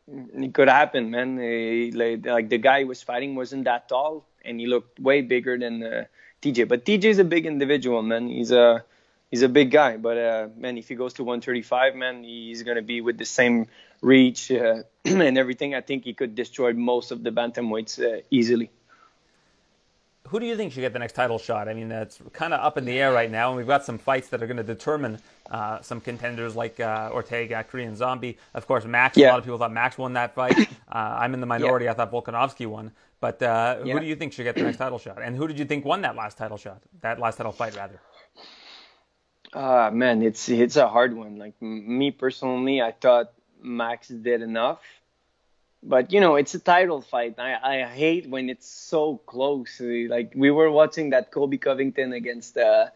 It could happen, man. He, like, like, the guy he was fighting wasn't that tall, and he looked way bigger than uh, TJ. But TJ is a big individual, man. He's a he's a big guy, but uh, man, if he goes to 135, man, he's gonna be with the same reach uh, (clears throat) and everything. I think he could destroy most of the bantamweights uh, easily. Who do you think should get the next title shot? I mean, it's kind of up in the air right now, and we've got some fights that are going to determine uh, some contenders like uh, Ortega, Korean Zombie. Of course, Max. Yeah. A lot of people thought Max won that fight. (coughs) Uh, I'm in the minority. Yeah. I thought Volkanovski won. But uh, yeah. who do you think should get the next title shot? And who did you think won that last title shot? That last title fight, rather. Uh man, it's it's a hard one. Like me personally, I thought Max did enough, but you know it's a title fight. I I hate when it's so close. Like we were watching that Colby Covington against uh,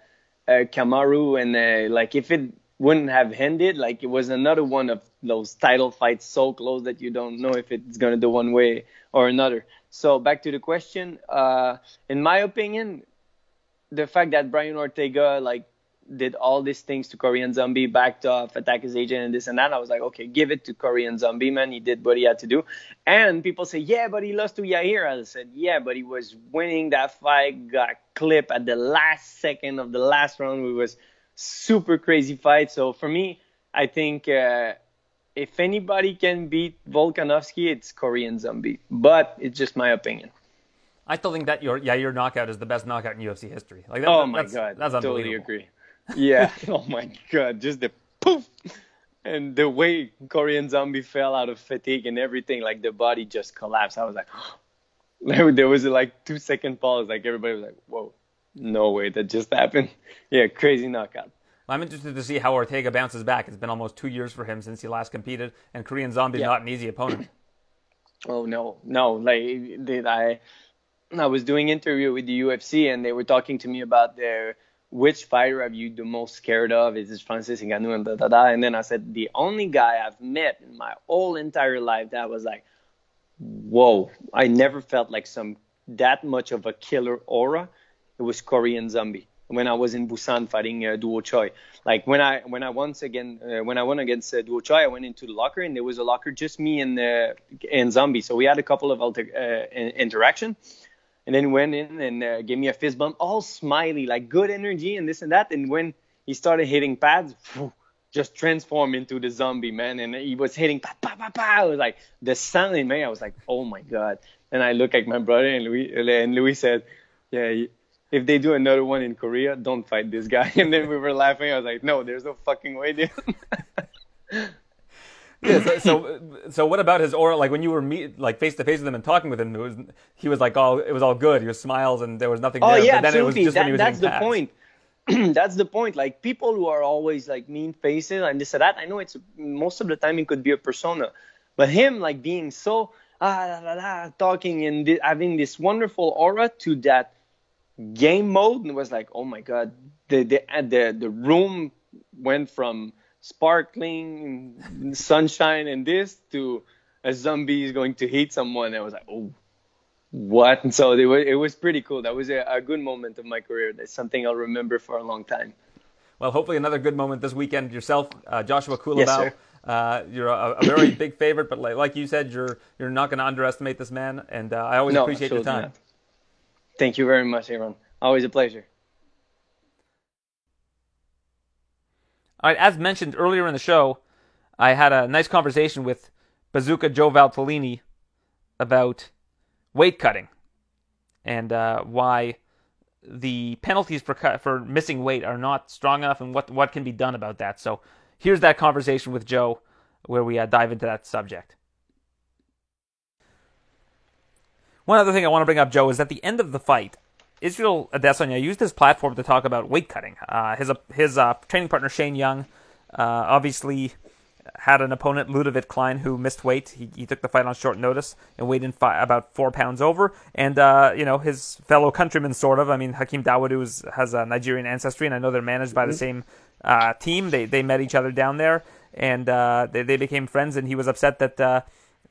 uh Kamaru, and uh, like if it wouldn't have ended, like it was another one of those title fights so close that you don't know if it's gonna do one way or another. So back to the question. Uh, in my opinion, the fact that Brian Ortega like did all these things to Korean Zombie, backed off, attack his agent, and this and that. I was like, okay, give it to Korean Zombie, man. He did what he had to do. And people say, yeah, but he lost to Yair. I said, yeah, but he was winning that fight, got clipped at the last second of the last round. It was super crazy fight. So for me, I think uh, if anybody can beat Volkanovski, it's Korean Zombie. But it's just my opinion. I still think that your Yair knockout is the best knockout in UFC history. Like that, oh my god, that's unbelievable. Totally agree yeah. (laughs) Oh my god, just the poof, and the way Korean Zombie fell out of fatigue and everything, like the body just collapsed. I was like, (gasps) there was a, like two second pause. Like everybody was like, whoa, no way, that just happened. (laughs) Yeah, crazy knockout. I'm interested to see how Ortega bounces back. It's been almost two years for him since he last competed, and Korean Zombie yeah. not an easy opponent. (clears throat) Oh no, no! Like did I? I was doing interview with the UFC, and they were talking to me about their which fighter are you the most scared of? Is it Francis Ngannou and da da da? And then I said the only guy I've met in my whole entire life that was like, whoa, I never felt like some that much of a killer aura. It was Korean Zombie when I was in Busan fighting uh, Doo Ho Choi. Like when I when I once again uh, when I won against uh, Doo Ho Choi, I went into the locker and there was a locker just me and uh, and Zombie. So we had a couple of alter, uh, interaction and then went in and uh, gave me a fist bump, all smiley, like good energy and this and that. And when he started hitting pads, just transformed into the zombie man, and he was hitting pa pa pa pa. I was like the sound in me. I was like, oh my god. And I look at my brother and Louis, and Louis said, yeah. If they do another one in Korea, don't fight this guy. (laughs) And then we were laughing. I was like, no, there's no fucking way, dude. (laughs) yeah. So, so, (laughs) so, what about his aura? Like when you were meet, like face to face with him and talking with him, it was he was like all it was all good. He was smiles and there was nothing. Oh there. yeah, but absolutely. That, that's the point. (clears throat) that's the point. Like people who are always like mean faces and this and that. I know it's most of the time it could be a persona, but him like being so ah, la, la, la, talking and th- having this wonderful aura to that game mode and was like, oh my god, the the the the room went from sparkling sunshine and this to a zombie is going to hit someone. I was like, oh, what? And so it was, it was pretty cool. That was a, a good moment of my career. That's something I'll remember for a long time. Well, hopefully another good moment this weekend yourself, uh, Joshua Culibao. Yes, uh, you're a, a, very big favorite, but like, like, you said, you're you're not going to underestimate this man, and uh, I always no, appreciate your time. Not. Thank you very much, Aaron. Always a pleasure. All right, as mentioned earlier in the show, I had a nice conversation with Bazooka Joe Valtellini about weight cutting and uh, why the penalties for cut, for missing weight are not strong enough, and what what can be done about that. So here's that conversation with Joe, where we uh, dive into that subject. One other thing I want to bring up, Joe, is at the end of the fight, Israel Adesanya used his platform to talk about weight cutting. Uh, his his uh, training partner Shane Young uh, obviously had an opponent Ludovit Klein who missed weight. He, he took the fight on short notice and weighed in fi- about four pounds over. And uh, you know his fellow countryman, sort of. I mean, Hakeem Dawodu has a Nigerian ancestry, and I know they're managed by the mm-hmm. same uh, team. They they met each other down there, and uh, they they became friends. And he was upset that.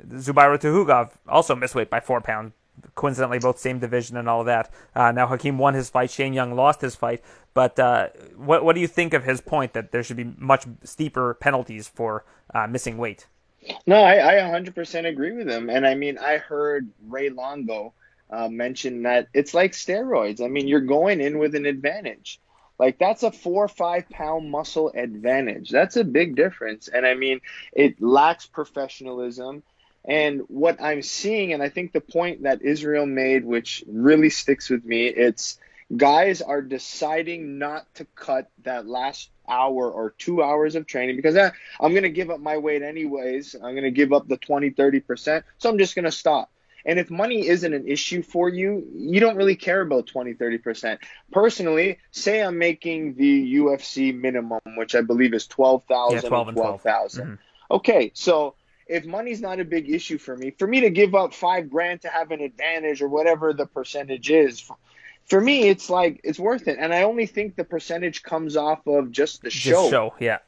Zubaira Tukhugov also missed weight by four pounds coincidentally both same division and all of that. Uh, now Hakeem won his fight, Shane Young lost his fight. But uh, what what do you think of his point that there should be much steeper penalties for uh, missing weight? No, I, I 100% agree with him. And I mean, I heard Ray Longo uh, mention that it's like steroids. I mean, you're going in with an advantage. Like that's a four or five pound muscle advantage. That's a big difference. And I mean, it lacks professionalism and what I'm seeing, and I think the point that Israel made, which really sticks with me, it's guys are deciding not to cut that last hour or two hours of training because I, I'm going to give up my weight anyways. I'm going to give up the 20, 30%. So I'm just going to stop. And if money isn't an issue for you, you don't really care about 20, 30%. Personally, say I'm making the UFC minimum, which I believe is 12,000 yeah, 12 and 12,000. 12. Mm-hmm. Okay, so if money's not a big issue for me, for me to give up five grand to have an advantage or whatever the percentage is, for me, it's like it's worth it. And I only think the percentage comes off of just the show. Just show, yeah.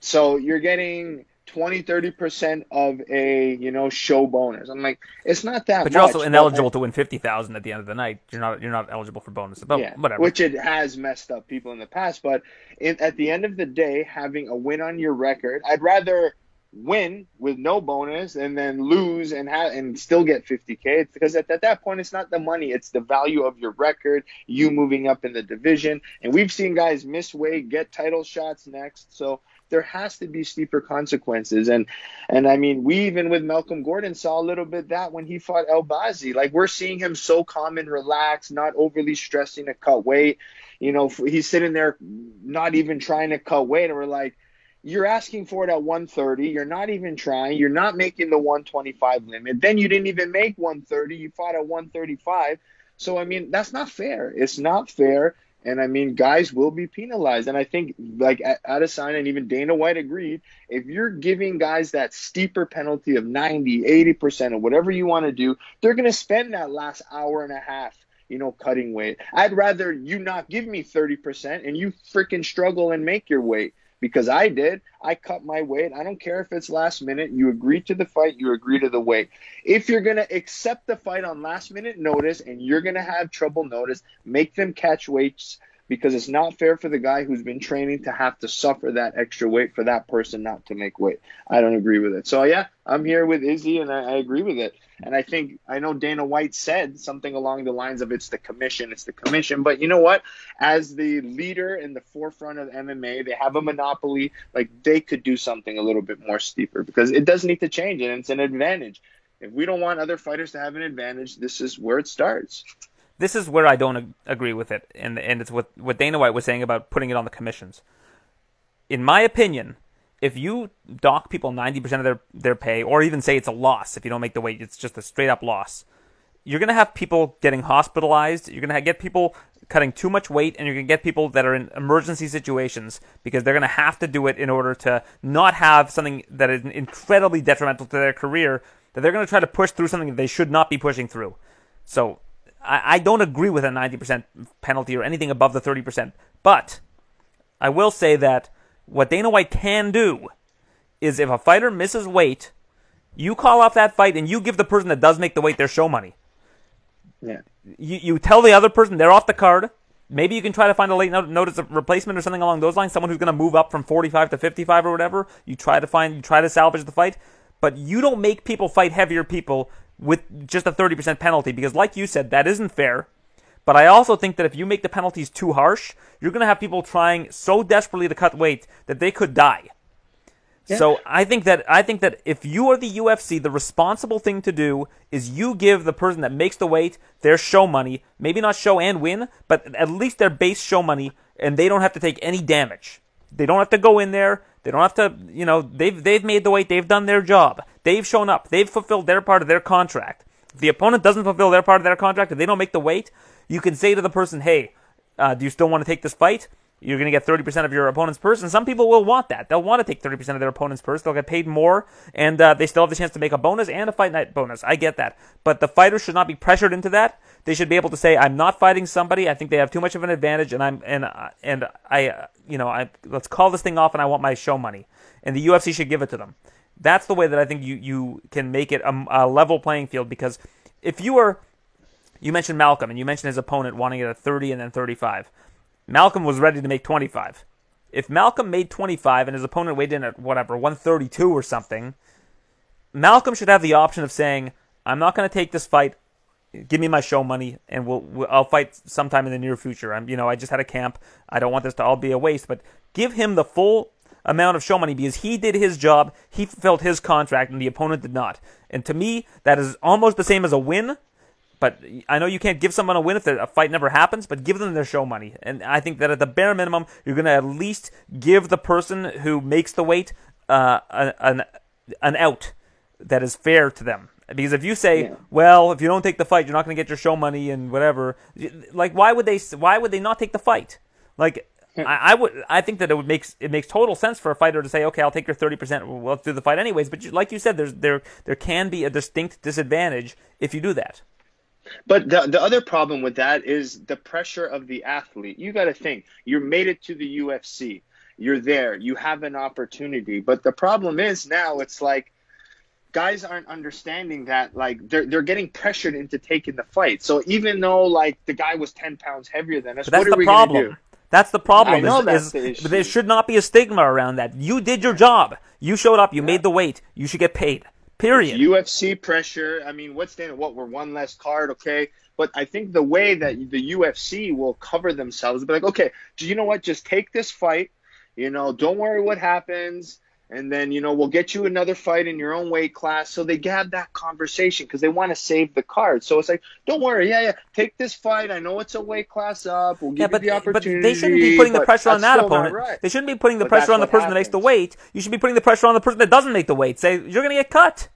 So you're getting 20, 30% of a, you know, show bonus. I'm like, it's not that But you're much, also ineligible to win fifty thousand at the end of the night. You're not you're not eligible for bonuses. But yeah, whatever. Which it has messed up people in the past. But in, at the end of the day, having a win on your record, I'd rather win with no bonus and then lose and have and still get 50k it's because at, at that point it's not the money it's the value of your record you moving up in the division. And we've seen guys miss weight get title shots next. So there has to be steeper consequences. And and I mean we even with Malcolm Gordon saw a little bit that when he fought Albazi like we're seeing him so calm and relaxed not overly stressing to cut weight. You know he's sitting there not even trying to cut weight. And we're like you're asking for it at 130. You're not even trying. You're not making the 125 limit. Then you didn't even make 130. You fought at 135. So, I mean, that's not fair. It's not fair. And I mean, guys will be penalized. And I think, like Adesanya and even Dana White agreed, if you're giving guys that steeper penalty of 90, 80%, or whatever you want to do, they're going to spend that last hour and a half you know, cutting weight. I'd rather you not give me 30% and you freaking struggle and make your weight because I did. I cut my weight. I don't care if it's last minute. You agree to the fight, you agree to the weight. If you're going to accept the fight on last minute notice and you're going to have trouble notice, make them catch weights because it's not fair for the guy who's been training to have to suffer that extra weight for that person not to make weight. I don't agree with it. So yeah, I'm here with Izzy and I, I agree with it. And I think I know Dana White said something along the lines of it's the commission, it's the commission. But you know what? As the leader in the forefront of MMA, they have a monopoly. Like they could do something a little bit more steeper because it does need to change and it's an advantage. If we don't want other fighters to have an advantage, this is where it starts this is where I don't ag- agree with it, and and it's what what Dana White was saying about putting it on the commissions. In my opinion, if you dock people ninety percent of their their pay, or even say it's a loss if you don't make the weight, it's just a straight up loss. You're gonna have people getting hospitalized. You're gonna get people cutting too much weight, and you're gonna get people that are in emergency situations because they're gonna have to do it in order to not have something that is incredibly detrimental to their career. That they're gonna try to push through something that they should not be pushing through. So I, I don't agree with a 90% penalty or anything above the 30%. But I will say that what Dana White can do is if a fighter misses weight, you call off that fight and you give the person that does make the weight their show money. Yeah. You, you tell the other person they're off the card. Maybe you can try to find a late notice of replacement or something along those lines. Someone who's going to move up from 45 to 55 or whatever. You try to find, you try to salvage the fight, but you don't make people fight heavier people with just a 30% penalty because, like you said, that isn't fair. But I also think that if you make the penalties too harsh, you're going to have people trying so desperately to cut weight that they could die. Yeah. So I think that I think that if you are the UFC, the responsible thing to do is you give the person that makes the weight their show money, maybe not show and win, but at least their base show money, and they don't have to take any damage. They don't have to go in there. They don't have to, you know, they've they've made the weight, they've done their job. They've shown up. They've fulfilled their part of their contract. If the opponent doesn't fulfill their part of their contract, if they don't make the weight, you can say to the person, "Hey, uh, do you still want to take this fight?" You're going to get 30% of your opponent's purse, and some people will want that. They'll want to take 30% of their opponent's purse. They'll get paid more, and uh, they still have the chance to make a bonus and a fight night bonus. I get that. But the fighter should not be pressured into that. They should be able to say, "I'm not fighting somebody. I think they have too much of an advantage, and I'm and and I, you know, I let's call this thing off, and I want my show money." And the UFC should give it to them. That's the way that I think you, you can make it a, a level playing field because if you are, you mentioned Malcolm and you mentioned his opponent wanting it at 30 and then 35. Malcolm was ready to make 25. If Malcolm made 25 and his opponent weighed in at whatever, 132 or something, Malcolm should have the option of saying, I'm not going to take this fight. Give me my show money, and we'll, we'll, I'll fight sometime in the near future. I'm, you know, I just had a camp. I don't want this to all be a waste, but give him the full amount of show money because he did his job, he fulfilled his contract, and the opponent did not. And to me, that is almost the same as a win. But I know you can't give someone a win if a fight never happens, but give them their show money. And I think that at the bare minimum, you're going to at least give the person who makes the weight uh, an, an out that is fair to them. Because if you say, Yeah. well, if you don't take the fight, you're not going to get your show money and whatever. Like, why would they? Why would they not take the fight? Like, I, I would. I think that it would make it makes total sense for a fighter to say, okay, I'll take your thirty percent. Well, let's do the fight anyways. But you, like you said, there's there there can be a distinct disadvantage if you do that. But the the other problem with that is the pressure of the athlete. You got to think you made it to the UFC. You're there. You have an opportunity. But the problem is now it's like guys aren't understanding that like they're they're getting pressured into taking the fight. So even though like the guy was ten pounds heavier than us, But that's what are the we gonna problem. do? That's the problem. I know is, that's is- the issue. there should not be a stigma around that. You did your job. You showed up. You made the weight. You should get paid. Period. UFC pressure. I mean, what's the what? We're one less card, okay. But I think the way that the UFC will cover themselves, be like, okay, do you know what? Just take this fight. You know, don't worry what happens, and then you know we'll get you another fight in your own weight class. So they have that conversation because they want to save the card. So it's like, don't worry, yeah, yeah, take this fight. I know it's a weight class up. We'll give yeah, but, you the but they shouldn't be putting the pressure on that opponent. right. They shouldn't be putting the But pressure on the person that makes the weight. You should be putting the pressure on the person that doesn't make the weight. Say you're going to get cut.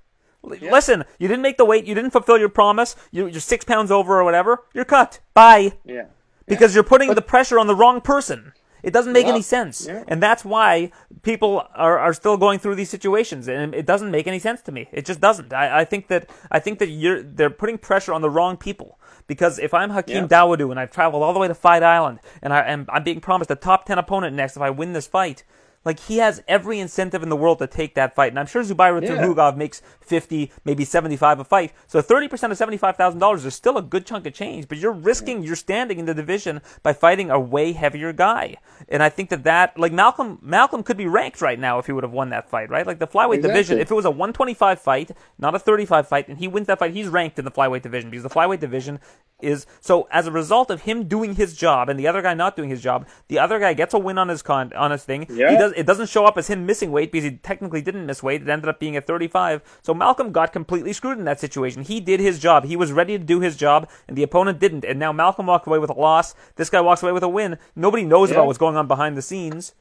L- Listen, you didn't make the weight. You didn't fulfill your promise. You, you're six pounds over or whatever. You're cut. Bye. Yeah. because you're putting the pressure on the wrong person. It doesn't make Yeah, any sense. yeah. And that's why people are, are still going through these situations. And it doesn't make any sense to me. It just doesn't. I, I think that I think that you're they're putting pressure on the wrong people. Because if I'm Hakeem Yeah. Dawodu and I've traveled all the way to Fight Island and I am I'm being promised a top ten opponent next if I win this fight, like he has every incentive in the world to take that fight. And I'm sure Zubaira Yeah. Tukhugov makes fifty, maybe seventy-five a fight. So thirty percent of seventy-five thousand dollars is still a good chunk of change. But you're risking your standing in the division by fighting a way heavier guy. And I think that that like Malcolm Malcolm could be ranked right now if he would have won that fight, right? Like the flyweight Exactly. division, if it was a 125 fight, not a 35 fight, and he wins that fight, he's ranked in the flyweight division because the flyweight division is so as a result of him doing his job and the other guy not doing his job, the other guy gets a win on his con on his thing. Yeah. He does it doesn't show up as him missing weight because he technically didn't miss weight. It ended up being at 35. So Malcolm got completely screwed in that situation. He did his job. He was ready to do his job, and the opponent didn't. And now Malcolm walked away with a loss. This guy walks away with a win. Nobody knows Yeah. about what's going on behind the scenes.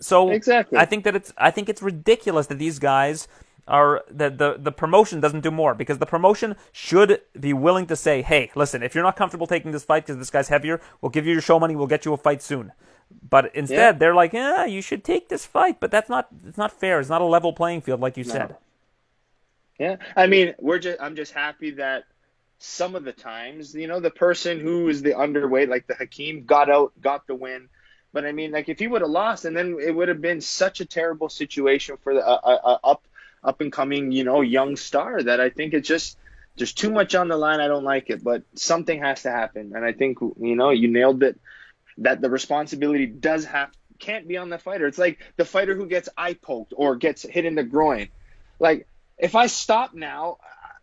So Exactly. I think that it's I think it's ridiculous that these guys are that the the promotion doesn't do more because the promotion should be willing to say, hey, listen, if you're not comfortable taking this fight because this guy's heavier, we'll give you your show money, we'll get you a fight soon. But instead, Yeah. they're like, yeah, you should take this fight, but that's not it's not fair. It's not a level playing field, like you said. Yeah, I mean, we're just I'm just happy that some of the times, you know, the person who is the underweight, like the Hakeem, got out, got the win. But I mean, like if he would have lost, and then it would have been such a terrible situation for the uh, uh, up up and coming, you know, young star that I think it's just there's too much on the line. I don't like it, but something has to happen, and I think you know you nailed it. That the responsibility does have can't be on the fighter. It's like the fighter who gets eye poked or gets hit in the groin. Like if I stop now,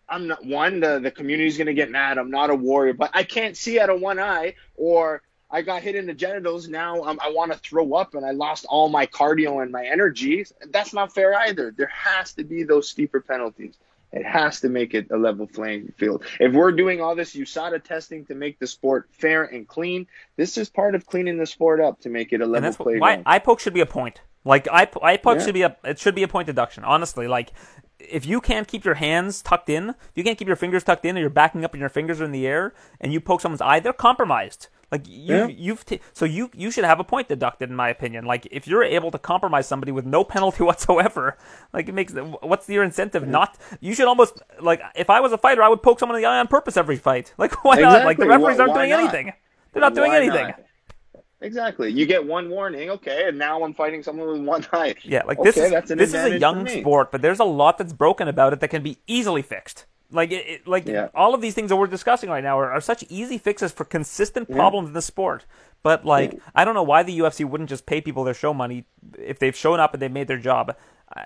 I'm not one. The the community's gonna get mad. I'm not a warrior, but I can't see out of one eye, or I got hit in the genitals. Now I'm, I want to throw up, and I lost all my cardio and my energy. That's not fair either. There has to be those steeper penalties. It has to make it a level playing field. If we're doing all this USADA testing to make the sport fair and clean, this is part of cleaning the sport up to make it a level playing eye poke should be a point. Like eye poke Yeah. should be a it should be a point deduction. Honestly, like if you can't keep your hands tucked in, if you can't keep your fingers tucked in, or you're backing up and your fingers are in the air, and you poke someone's eye, they're compromised. Like you, Yeah. you've t- so you you should have a point deducted, in my opinion. Like if you're able to compromise somebody with no penalty (laughs) whatsoever, like it makes what's your incentive? Not you should almost like if I was a fighter, I would poke someone in the eye on purpose every fight. (laughs) Like why not? Like the referees Why- aren't why doing not? anything. They're not doing anything. not? Exactly. You get one warning, okay, and now I'm fighting someone with one eye. Yeah, like okay, this is this is a young sport, but there's a lot that's broken about it that can be easily fixed. Like it, it- like Yeah. all of these things that we're discussing right now are, are such easy fixes for consistent problems in the sport. But like I don't know why the UFC wouldn't just pay people their show money if they've shown up and they've made their job.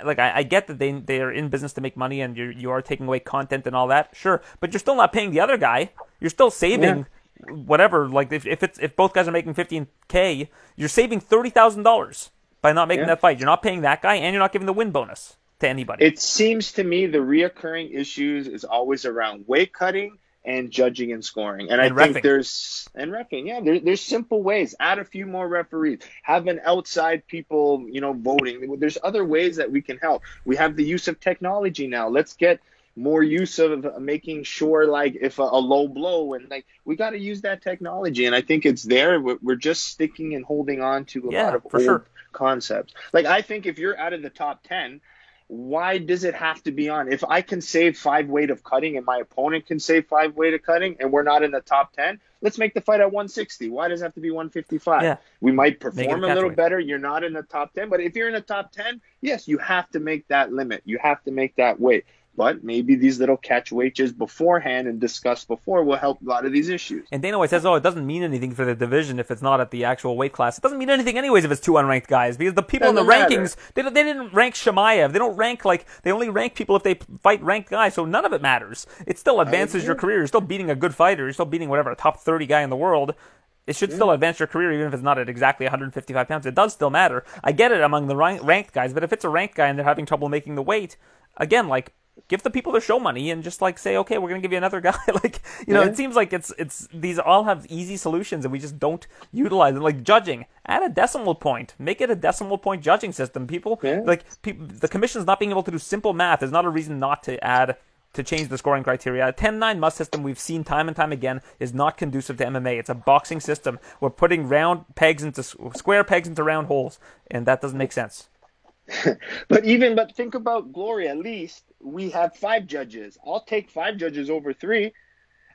Like I, I get that they they are in business to make money and you you are taking away content and all that, sure, but you're still not paying the other guy. You're still saving whatever. Like if, if it's if both guys are making 15k, you're saving thirty thousand dollars by not making Yeah. that fight. You're not paying that guy, and you're not giving the win bonus to anybody. It seems to me the reoccurring issues is always around weight cutting and judging and scoring. And, And I think there's and refing, yeah, there, there's simple ways. Add a few more referees. Have an outside people, you know, voting. There's other ways that we can help. We have the use of technology now. Let's get more use of making sure like if a, a low blow and like we got to use that technology and i think it's there we're, we're just sticking and holding on to a yeah, lot of old sure. concepts like i think if you're out of the top 10 why does it have to be on? If i can save five weight of cutting and my opponent can save five weight of cutting and we're not in the top 10 let's make the fight at 160 why does it have to be 155 Yeah. we might perform a little better. You're not in the top 10 but if you're in the top 10 yes you have to make that limit. You have to make that weight but maybe these little catch weights beforehand and discussed before will help a lot of these issues And Dana White says, "Oh, it doesn't mean anything for the division if it's not at the actual weight class. It doesn't mean anything anyways if it's two unranked guys because the people in the matter. rankings they, they didn't rank Chimaev. They don't rank like they only rank people if they fight ranked guys. So none of it matters. It still advances your career. You're still beating a good fighter. You're still beating whatever a top thirty guy in the world." It should still advance your career, even if it's not at exactly 155 pounds. It does still matter. I get it among the rank- ranked guys, but if it's a ranked guy and they're having trouble making the weight, again, like give the people their show money and just like say, okay, we're gonna give you another guy. (laughs) like you know, Yeah. it seems like it's it's these all have easy solutions and we just don't utilize them. Like judging, add a decimal point, make it a decimal point judging system. People Yeah. like peop the commission's not being able to do simple math is not a reason not to add. To change the scoring criteria, a 10-9 must system we've seen time and time again is not conducive to MMA. It's a boxing system. We're putting round pegs into square pegs into round holes, and that doesn't make sense. (laughs) But even but think about glory. At least we have five judges. I'll take five judges over three.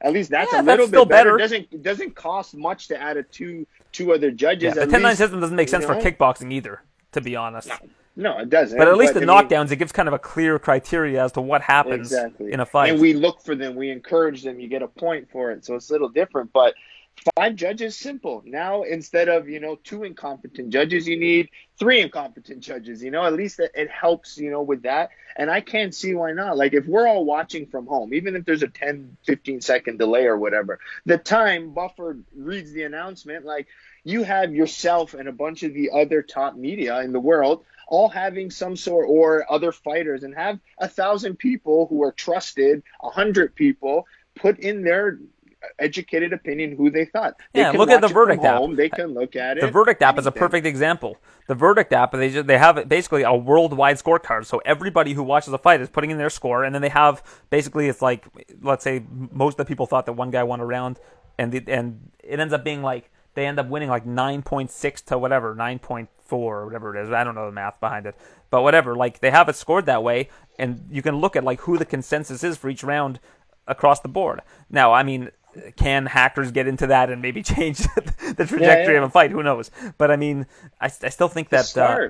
At least that's Yeah, a little that's bit better. better. It doesn't doesn't cost much to add a two two other judges. Yeah, the At 10-9 system doesn't make sense you for kickboxing either, to be honest. No, it doesn't. But at least the I mean- knockdowns, it gives kind of a clear criteria as to what happens exactly in a fight. And we look for them. We encourage them. You get a point for it. So it's a little different. But five judges, simple. Now instead of you know two incompetent judges, you need three incompetent judges. You know, at least it, it helps. You know, with that. And I can't see why not. Like if we're all watching from home, even if there's a 10, 15 second delay or whatever, the time Buffer reads the announcement, like you have yourself and a bunch of the other top media in the world all having some sort or other fighters and have a thousand people who are trusted, a hundred people put in their educated opinion who they thought. They Yeah, can look at the Verdict app. home, They can look at it. the verdict app is a perfect example. The verdict app, they just, they have basically a worldwide scorecard. So everybody who watches a fight is putting in their score, and then they have basically it's like let's say most of the people thought that one guy won a round, and the, and it ends up being like they end up winning like nine point six to whatever nine point four or whatever it is. I don't know the math behind it, but whatever. Like they have it scored that way, and you can look at like who the consensus is for each round across the board. Now, I mean, can hackers get into that and maybe (laughs) change the trajectory yeah. of a fight? Who knows? But I mean, I, I still think that uh,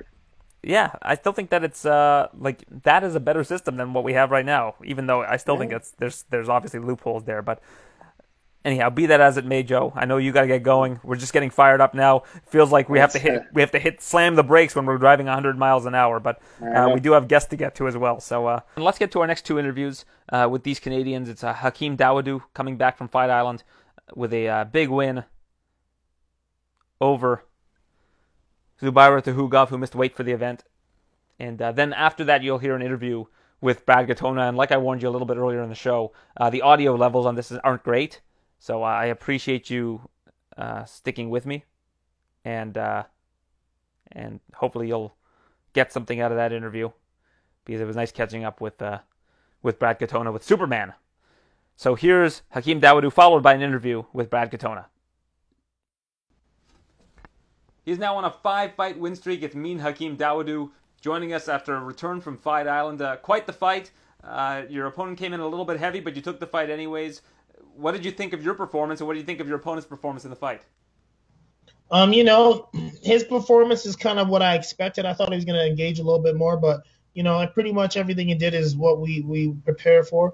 yeah, I still think that it's uh like that is a better system than what we have right now. Even though I still think it's there's there's obviously loopholes there, but. Anyhow, be that as it may, Joe. I know you got to get going. We're just getting fired up now. Feels like we have to hit, we have to hit, slam the brakes when we're driving 100 miles an hour. But uh, we do have guests to get to as well. So uh, let's get to our next two interviews uh, with these Canadians. It's uh, Hakeem Dawodu coming back from Fight Island with a uh, big win over Zubaira Tukhugov, who missed weight for the event. And uh, then after that, you'll hear an interview with Brad Katona. And like I warned you a little bit earlier in the show, uh, the audio levels on this aren't great. So uh, I appreciate you uh, sticking with me, and uh, and hopefully you'll get something out of that interview because it was nice catching up with uh, with Brad Katona with Superman. So here's Hakeem Dawodu followed by an interview with Brad Katona. He's now on a five-fight win streak. It's Mean Hakeem Dawodu joining us after a return from Fight Island. Uh, quite the fight. Uh, your opponent came in a little bit heavy, but you took the fight anyways what did you think of your performance, and what do you think of your opponent's performance in the fight? Um, you know, his performance is kind of what I expected. I thought he was going to engage a little bit more, but you know, pretty much everything he did is what we we prepared for.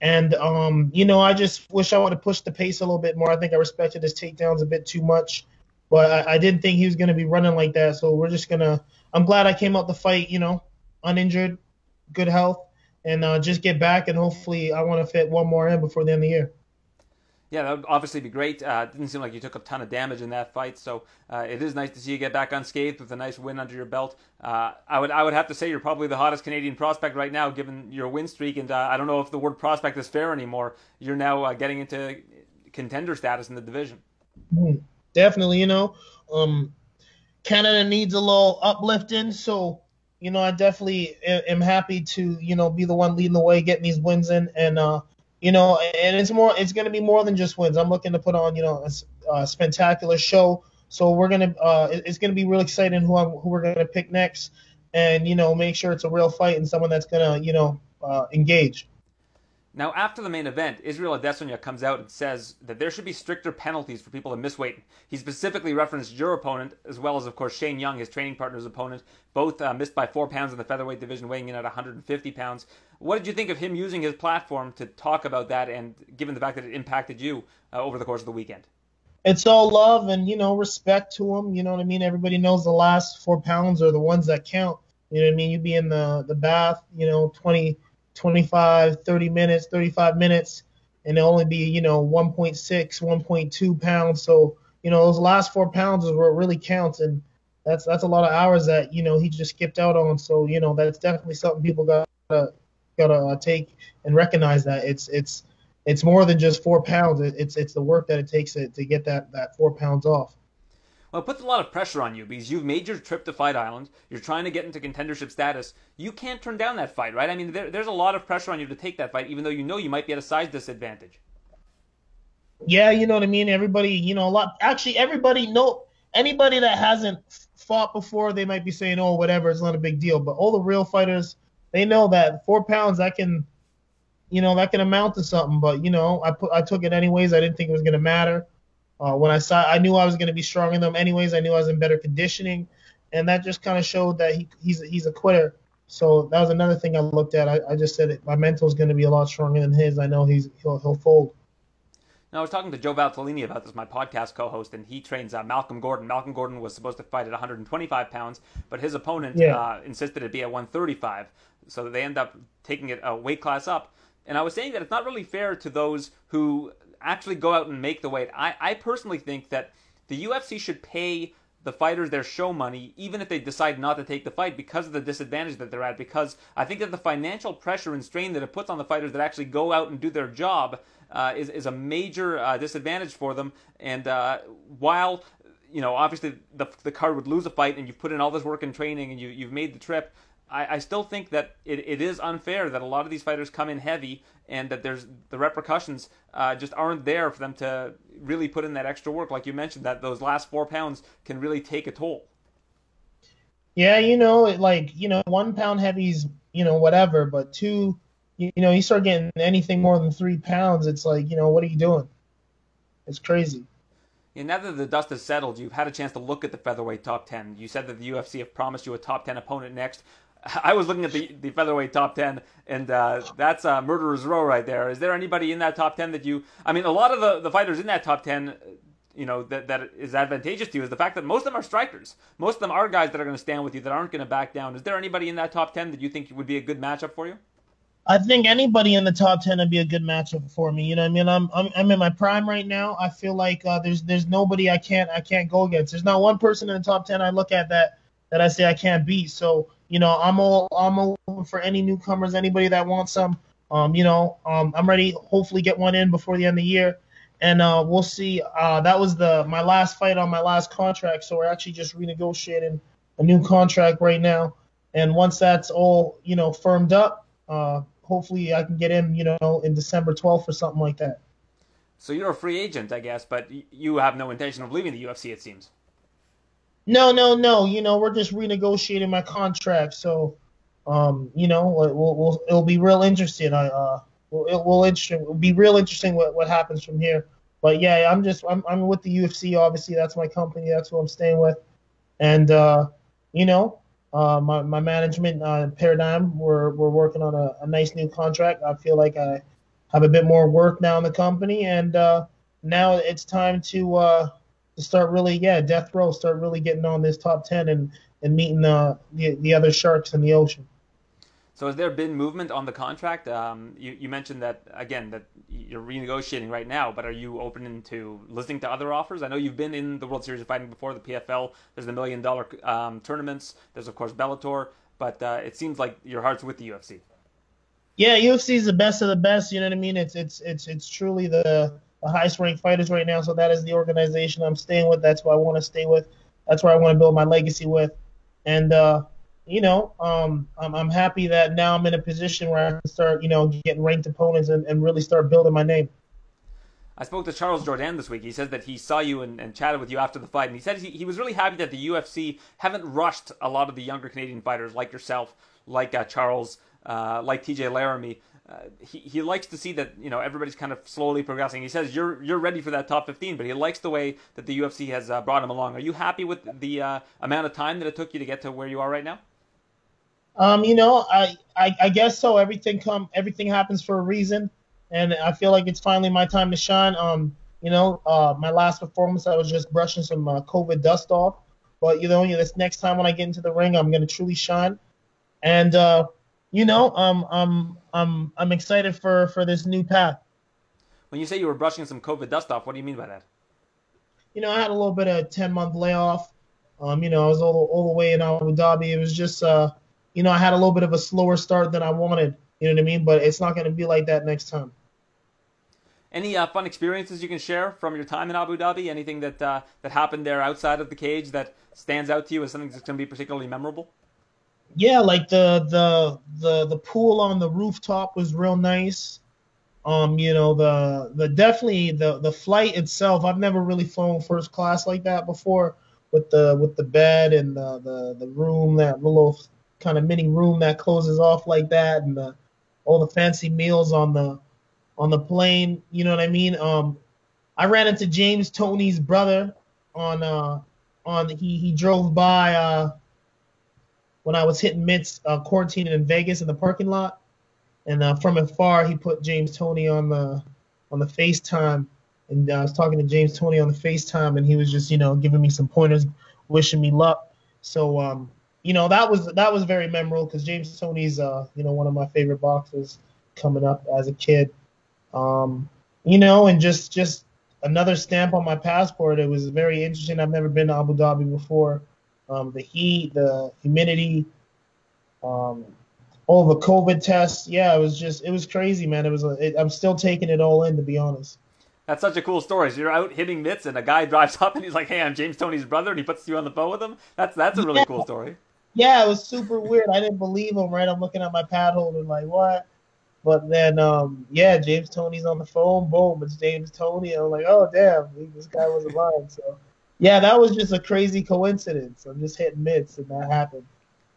And um, you know, I just wish I would have pushed the pace a little bit more. I think I respected his takedowns a bit too much, but I, I didn't think he was going to be running like that. So we're just gonna. I'm glad I came out the fight, you know, uninjured, good health, and uh, just get back and hopefully I want to fit one more in before the end of the year. Yeah, that would obviously be great. Uh, didn't seem like you took a ton of damage in that fight, so uh, it is nice to see you get back unscathed with a nice win under your belt. Uh, I would I would have to say you're probably the hottest Canadian prospect right now, given your win streak. And uh, I don't know if the word prospect is fair anymore. You're now uh, getting into contender status in the division. Definitely, you know, um, Canada needs a little uplifting, so you know, I definitely am happy to, you know, be the one leading the way, getting these wins in, and uh, you know, and it's more, it's going to be more than just wins. I'm looking to put on, you know, a, a spectacular show. So we're gonna, uh, it's gonna be real exciting who I'm, who we're gonna pick next, and you know, make sure it's a real fight and someone that's gonna, you know, uh, engage. Now, after the main event, Israel Adesanya comes out and says that there should be stricter penalties for people that miss weight. He specifically referenced your opponent, as well as, of course, Shane Young, his training partner's opponent. Both uh, missed by four pounds in the featherweight division, weighing in at 150 pounds. What did you think of him using his platform to talk about that, and given the fact that it impacted you uh, over the course of the weekend? It's all love and you know respect to him. You know what I mean. Everybody knows the last four pounds are the ones that count. You know what I mean. You'd be in the the bath, you know, 20 25, 30 minutes, 35 minutes, and it'll only be, you know, 1.6, 1.2 pounds. So, you know, those last four pounds is where it really counts. And that's that's a lot of hours that, you know, he just skipped out on. So, you know, that's definitely something people gotta gotta uh, take and recognize that it's it's it's more than just four pounds. It's it's the work that it takes to, to get that that four pounds off. Well, it puts a lot of pressure on you because you've made your trip to Fight Island. You're trying to get into contendership status. You can't turn down that fight, right? I mean, there, there's a lot of pressure on you to take that fight, even though you know you might be at a size disadvantage. Yeah, you know what I mean. Everybody, you know, a lot. Actually, everybody know anybody that hasn't fought before, they might be saying, "Oh, whatever, it's not a big deal." But all the real fighters, they know that four pounds that can, you know, that can amount to something. But you know, I put I took it anyways. I didn't think it was gonna matter. Uh, when I saw, I knew I was going to be stronger than them anyways. I knew I was in better conditioning, and that just kind of showed that he, he's he's a quitter. So that was another thing I looked at. I, I just said it, my mental is going to be a lot stronger than his. I know he's he'll he'll fold. Now I was talking to Joe Valtellini about this, my podcast co-host, and he trains uh, Malcolm Gordon. Malcolm Gordon was supposed to fight at 125 pounds, but his opponent yeah. uh, insisted it be at 135. So they end up taking it a weight class up. And I was saying that it's not really fair to those who actually go out and make the weight. I, I personally think that the UFC should pay the fighters their show money, even if they decide not to take the fight because of the disadvantage that they're at. Because I think that the financial pressure and strain that it puts on the fighters that actually go out and do their job uh, is, is a major uh, disadvantage for them. And uh, while you know, obviously the the card would lose a fight, and you've put in all this work and training, and you you've made the trip. I, I still think that it, it is unfair that a lot of these fighters come in heavy and that there's the repercussions uh, just aren't there for them to really put in that extra work. Like you mentioned, that those last four pounds can really take a toll. Yeah, you know, like you know, one pound heavy's you know whatever, but two, you, you know, you start getting anything more than three pounds, it's like you know, what are you doing? It's crazy. Yeah, now that the dust has settled, you've had a chance to look at the featherweight top 10. You said that the UFC have promised you a top 10 opponent next. I was looking at the, the featherweight top 10, and uh, that's uh, Murderer's Row right there. Is there anybody in that top 10 that you. I mean, a lot of the, the fighters in that top 10, you know, that, that is advantageous to you is the fact that most of them are strikers. Most of them are guys that are going to stand with you, that aren't going to back down. Is there anybody in that top 10 that you think would be a good matchup for you? I think anybody in the top ten would be a good matchup for me. You know, I mean, I'm, I'm I'm in my prime right now. I feel like uh, there's there's nobody I can't I can't go against. There's not one person in the top ten I look at that that I say I can't beat. So you know, I'm all I'm open for any newcomers, anybody that wants some. Um, you know, um, I'm ready. Hopefully, get one in before the end of the year, and uh, we'll see. Uh, that was the my last fight on my last contract, so we're actually just renegotiating a new contract right now. And once that's all you know firmed up, uh, hopefully I can get in, you know, in December 12th or something like that. So you're a free agent, I guess, but you have no intention of leaving the UFC, it seems. No, no, no. You know, we're just renegotiating my contract, so um, you know, we'll, we'll it'll be real interesting. I uh, it will interesting. It'll be real interesting what, what happens from here. But yeah, I'm just I'm I'm with the UFC. Obviously, that's my company. That's who I'm staying with, and uh, you know, uh, my my management uh, paradigm. We're we're working on a, a nice new contract. I feel like I have a bit more work now in the company, and uh, now it's time to uh, start really, yeah, death row, start really getting on this top ten and and meeting the the, the other sharks in the ocean. So has there been movement on the contract? Um, you, you mentioned that again that you're renegotiating right now, but are you open to listening to other offers? I know you've been in the World Series of Fighting before, the PFL. There's the million dollar um, tournaments. There's of course Bellator, but uh, it seems like your heart's with the UFC. Yeah, UFC is the best of the best. You know what I mean? It's it's it's it's truly the the highest ranked fighters right now. So that is the organization I'm staying with. That's what I want to stay with. That's where I want to build my legacy with. And uh, you know, um, I'm, I'm happy that now I'm in a position where I can start, you know, getting ranked opponents and, and really start building my name. I spoke to Charles Jordan this week. He said that he saw you and, and chatted with you after the fight, and he said he, he, was really happy that the UFC haven't rushed a lot of the younger Canadian fighters like yourself, like uh, Charles, uh, like TJ Laramie. Uh, he, he likes to see that you know everybody's kind of slowly progressing. He says you're you're ready for that top 15, but he likes the way that the UFC has uh, brought him along. Are you happy with the uh, amount of time that it took you to get to where you are right now? Um, you know, I, I I guess so. Everything come everything happens for a reason and I feel like it's finally my time to shine. Um, you know, uh, my last performance, I was just brushing some uh, COVID dust off. But you know, this next time when I get into the ring, I'm gonna truly shine. And uh, you know, um, I'm I'm I'm excited for for this new path. When you say you were brushing some COVID dust off, what do you mean by that? You know, I had a little bit of a 10 month layoff. Um, you know, I was all, all the way in Abu Dhabi. It was just, uh, you know, I had a little bit of a slower start than I wanted. You know what I mean? But it's not going to be like that next time. Any uh, fun experiences you can share from your time in Abu Dhabi? Anything that uh, that happened there outside of the cage that stands out to you as something that's going to be particularly memorable? Yeah, like the the the the pool on the rooftop was real nice. Um, you know the the definitely the the flight itself. I've never really flown first class like that before with the with the bed and the the, the room that little kind of mini room that closes off like that and the all the fancy meals on the on the plane. You know what I mean? Um, I ran into James Toney's brother on uh on he he drove by uh when I was hitting mitts uh, quarantining in Vegas in the parking lot, and uh, from afar he put James Toney on the on the FaceTime, and I was talking to James Toney on the FaceTime, and he was just you know giving me some pointers, wishing me luck. So um, you know that was that was very memorable because James Toney's uh, you know one of my favorite boxers coming up as a kid. Um, you know, and just just another stamp on my passport. It was very interesting. I've never been to Abu Dhabi before. Um, the heat, the humidity, um, all the COVID tests. Yeah, it was just it was crazy, man. It was. It, I'm still taking it all in, to be honest. That's such a cool story. So you're out hitting mitts, and a guy (laughs) drives up and he's like, "Hey, I'm James Toney's brother," and he puts you on the phone with him. That's that's a really yeah. cool story yeah, it was super weird. I didn't believe him. Right, I'm looking at my pad holder like what? But then, um, yeah, James Toney's on the phone. Boom, it's James Toney. I'm like, oh damn, this guy was alive. So, yeah, that was just a crazy coincidence. I'm just hitting mitts, and that happened.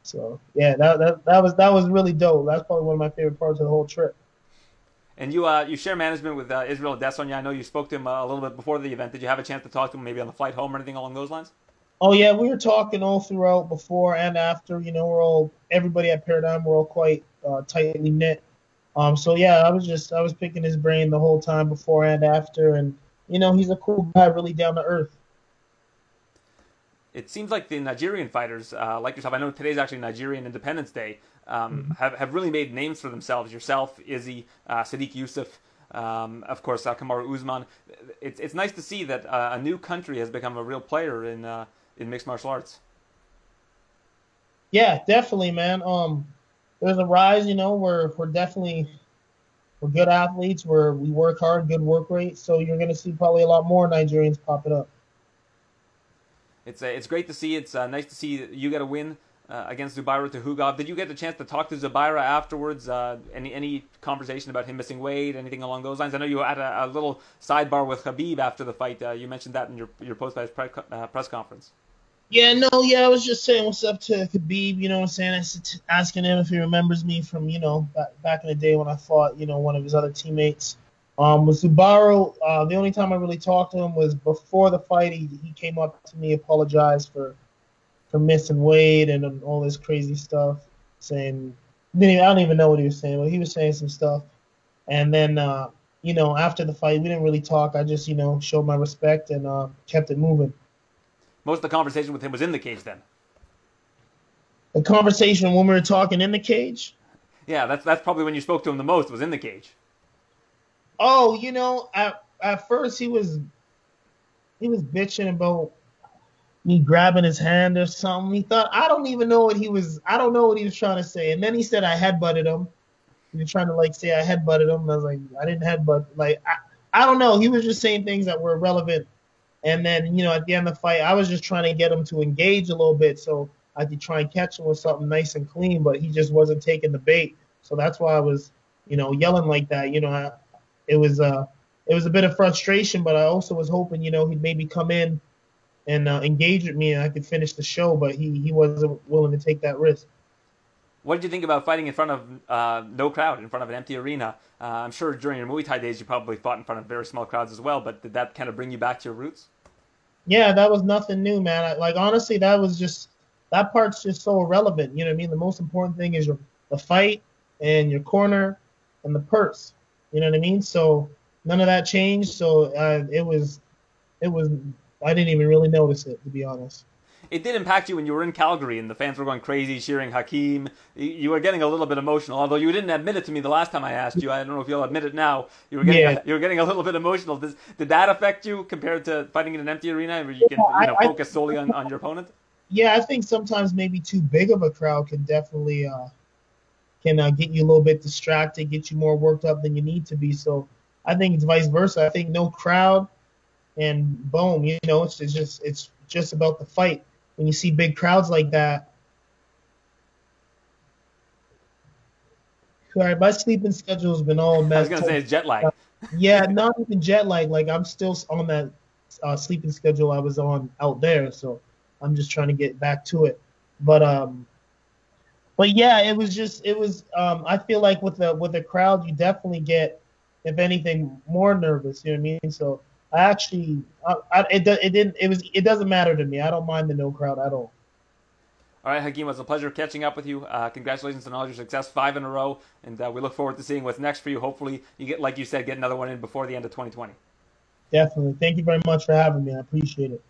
So, yeah, that, that that was that was really dope. That's probably one of my favorite parts of the whole trip. And you uh, you share management with uh, Israel Adesanya. I know you spoke to him uh, a little bit before the event. Did you have a chance to talk to him maybe on the flight home or anything along those lines? Oh yeah, we were talking all throughout before and after. You know, we're all everybody at Paradigm. We're all quite uh, tightly knit. Um, so yeah, I was just I was picking his brain the whole time before and after, and you know, he's a cool guy, really down to earth. It seems like the Nigerian fighters, uh, like yourself, I know today's actually Nigerian Independence Day, um, mm-hmm. have have really made names for themselves. Yourself, Izzy, uh, Sodiq Yusuff. Um, of course, uh, Kamaru Usman. It's it's nice to see that uh, a new country has become a real player in uh, in mixed martial arts. Yeah, definitely, man. Um, there's a rise. You know, we're we're definitely we're good athletes. We're we work hard, good work rate. So you're gonna see probably a lot more Nigerians popping up. It's uh, it's great to see. It's uh, nice to see you get a win uh, against Zubaira Tukhugov. Did you get the chance to talk to Zubaira afterwards? Uh, any any conversation about him missing weight, anything along those lines? I know you had a, a little sidebar with Khabib after the fight. Uh, you mentioned that in your your post fight uh, press conference. Yeah, no, yeah, I was just saying what's up to Khabib, you know what I'm saying? Asking him if he remembers me from, you know, back, back in the day when I fought, you know, one of his other teammates. Um, with Zubaira, uh, the only time I really talked to him was before the fight. He, he came up to me, apologized for for missing weight and all this crazy stuff, saying, I don't even know what he was saying, but he was saying some stuff. And then, uh, you know, after the fight, we didn't really talk. I just, you know, showed my respect and uh, kept it moving most of the conversation with him was in the cage then. The conversation when we were talking in the cage? Yeah, that's that's probably when you spoke to him the most was in the cage. Oh, you know, at at first he was he was bitching about me grabbing his hand or something. He thought I don't even know what he was I don't know what he was trying to say. And then he said I headbutted him. He was trying to like say I headbutted him. I was like, I didn't headbutt like I, I don't know. He was just saying things that were relevant and then, you know, at the end of the fight, I was just trying to get him to engage a little bit. So I could try and catch him with something nice and clean, but he just wasn't taking the bait. So that's why I was, you know, yelling like that. You know, I, it was uh, it was a bit of frustration, but I also was hoping, you know, he'd maybe come in and uh, engage with me and I could finish the show, but he he wasn't willing to take that risk. What did you think about fighting in front of uh, no crowd, in front of an empty arena? Uh, I'm sure during your Muay Thai days you probably fought in front of very small crowds as well, but did that kind of bring you back to your roots? Yeah, that was nothing new, man. I, like honestly, that was just that part's just so irrelevant. You know what I mean? The most important thing is your the fight and your corner and the purse. You know what I mean? So none of that changed. So uh, it was it was I didn't even really notice it to be honest it did impact you when you were in Calgary and the fans were going crazy cheering Hakeem. You were getting a little bit emotional, although you didn't admit it to me the last time I asked you. I don't know if you'll admit it now. You were getting yeah. (laughs) you were getting a little bit emotional. Did, did that affect you compared to fighting in an empty arena where you can you know, focus solely on, on your opponent? Yeah, I think sometimes maybe too big of a crowd can definitely uh, can uh, get you a little bit distracted, get you more worked up than you need to be. So I think it's vice versa. I think no crowd and boom, you know, it's, it's just it's just about the fight when you see big crowds like that. All right, my sleeping schedule has been all messed. Up I was gonna say it's jet lag. (laughs) yeah, not even jet lag. Like I'm still on that uh, sleeping schedule I was on out there, so I'm just trying to get back to it. But um, but yeah, it was just it was. Um, I feel like with the with the crowd, you definitely get, if anything, more nervous. You know what I mean? So I actually, I, I, it, it didn't, it was, it doesn't matter to me. I don't mind the no crowd at all. All right, Hakeem, it was a pleasure catching up with you. Uh, congratulations on all your success, five in a row, and uh, we look forward to seeing what's next for you. Hopefully, you get, like you said, get another one in before the end of 2020. Definitely. Thank you very much for having me. I appreciate it.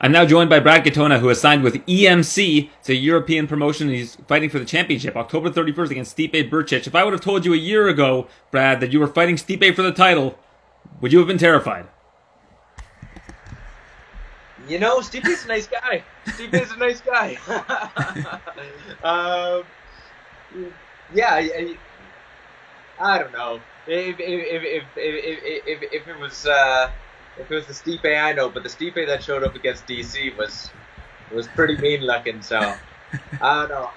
I'm now joined by Brad Katona, who has signed with EMC. It's a European promotion. He's fighting for the championship October 31st against Stipe Brčić. If I would have told you a year ago, Brad, that you were fighting Stipe for the title, would you have been terrified? You know, Stipe's a nice guy. Stipe's a nice guy. (laughs) um, yeah, I, I, don't know. If if if if if, if, if it was. Uh, if it was the Stipe I know, but the Stipe that showed up against DC was was pretty mean looking. So (laughs) I don't know.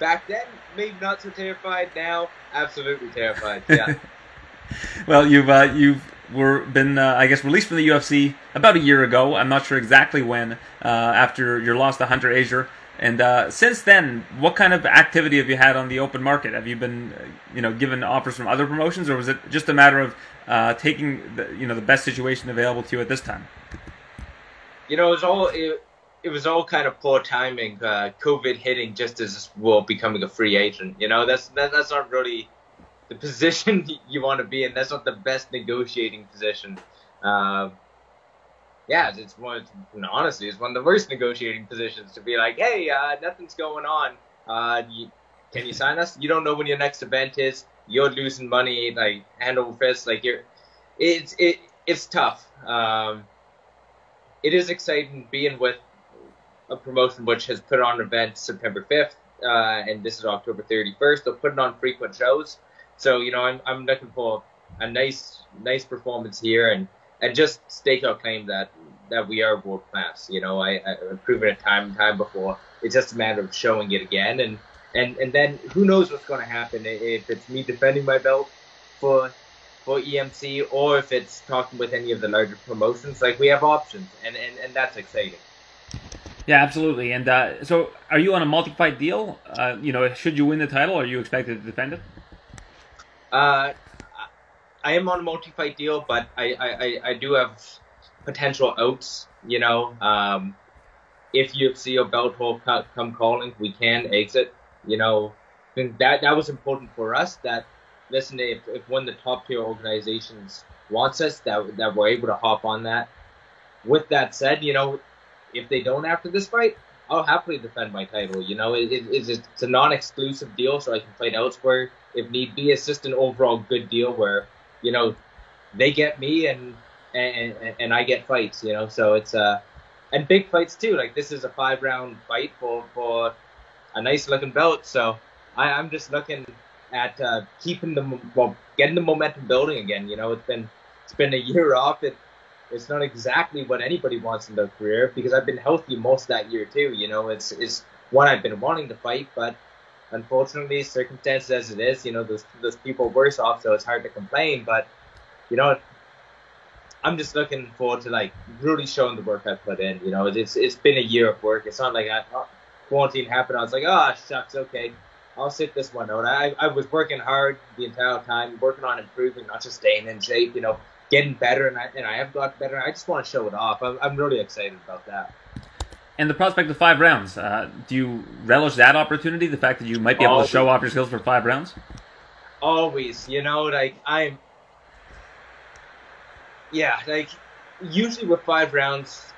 Back then, maybe not so terrified. Now, absolutely terrified. Yeah. (laughs) well, you've uh, you've were been uh, I guess released from the UFC about a year ago. I'm not sure exactly when. Uh, after your loss to Hunter Azure. And uh, since then, what kind of activity have you had on the open market? Have you been, uh, you know, given offers from other promotions, or was it just a matter of uh, taking the, you know the best situation available to you at this time? You know, it was all it, it was all kind of poor timing. Uh, COVID hitting just as well becoming a free agent. You know, that's that, that's not really the (laughs) position you want to be in. That's not the best negotiating position. Yeah, it's one. Honestly, it's one of the worst negotiating positions to be like, hey, uh, nothing's going on. Uh, you, can you sign us? You don't know when your next event is you're losing money like hand over fist. Like you're, it's it it's tough. Um, it is exciting being with a promotion which has put on events September 5th, uh, and this is October 31st. They're putting on frequent shows, so you know I'm I'm looking for a nice nice performance here and and just stake our claim that that we are world class. You know I I've proven it time and time before. It's just a matter of showing it again and and and then who knows what's going to happen if it's me defending my belt for for EMC or if it's talking with any of the larger promotions. Like we have options, and and, and that's exciting. Yeah, absolutely. And uh, so, are you on a multi-fight deal? Uh, you know, should you win the title, are you expected to defend it? Uh, I am on a multi-fight deal, but I, I, I do have potential outs. You know, um, if UFC or Bellator come calling, we can exit you know, And that that was important for us. That listen, if, if one of the top tier organizations wants us, that that we're able to hop on that. With that said, you know, if they don't after this fight, I'll happily defend my title. You know, it, it, it's a non-exclusive deal, so I can fight elsewhere if need be. It's just an overall good deal where, you know, they get me and and and I get fights. You know, so it's uh and big fights too. Like this is a five-round fight for for a nice-looking belt. So I, I'm just looking at uh, keeping the well, getting the momentum building again. You know, it's been it's been a year (laughs) off. It it's not exactly what anybody wants in their career because I've been healthy most that year too. You know, it's it's one I've been wanting to fight, but unfortunately, circumstances as it is, you know, there's there's people worse off, so it's hard to complain. But you know, I'm just looking forward to like really showing the work I've put in. You know, it's it's been a year of work. It's not like I, uh, quarantine happened. I was like, oh shucks, okay, I'll sit this one out. I I was working hard the entire time, working on improving, not just staying in shape. You know, getting better, and I and I have got better. I just want to show it off. I'm, I'm really excited about that. And the prospect of five rounds, uh, do you relish that opportunity? The fact that you might be able Always. to show off your skills for five rounds? Always, you know, like I'm. Yeah, like usually with five rounds,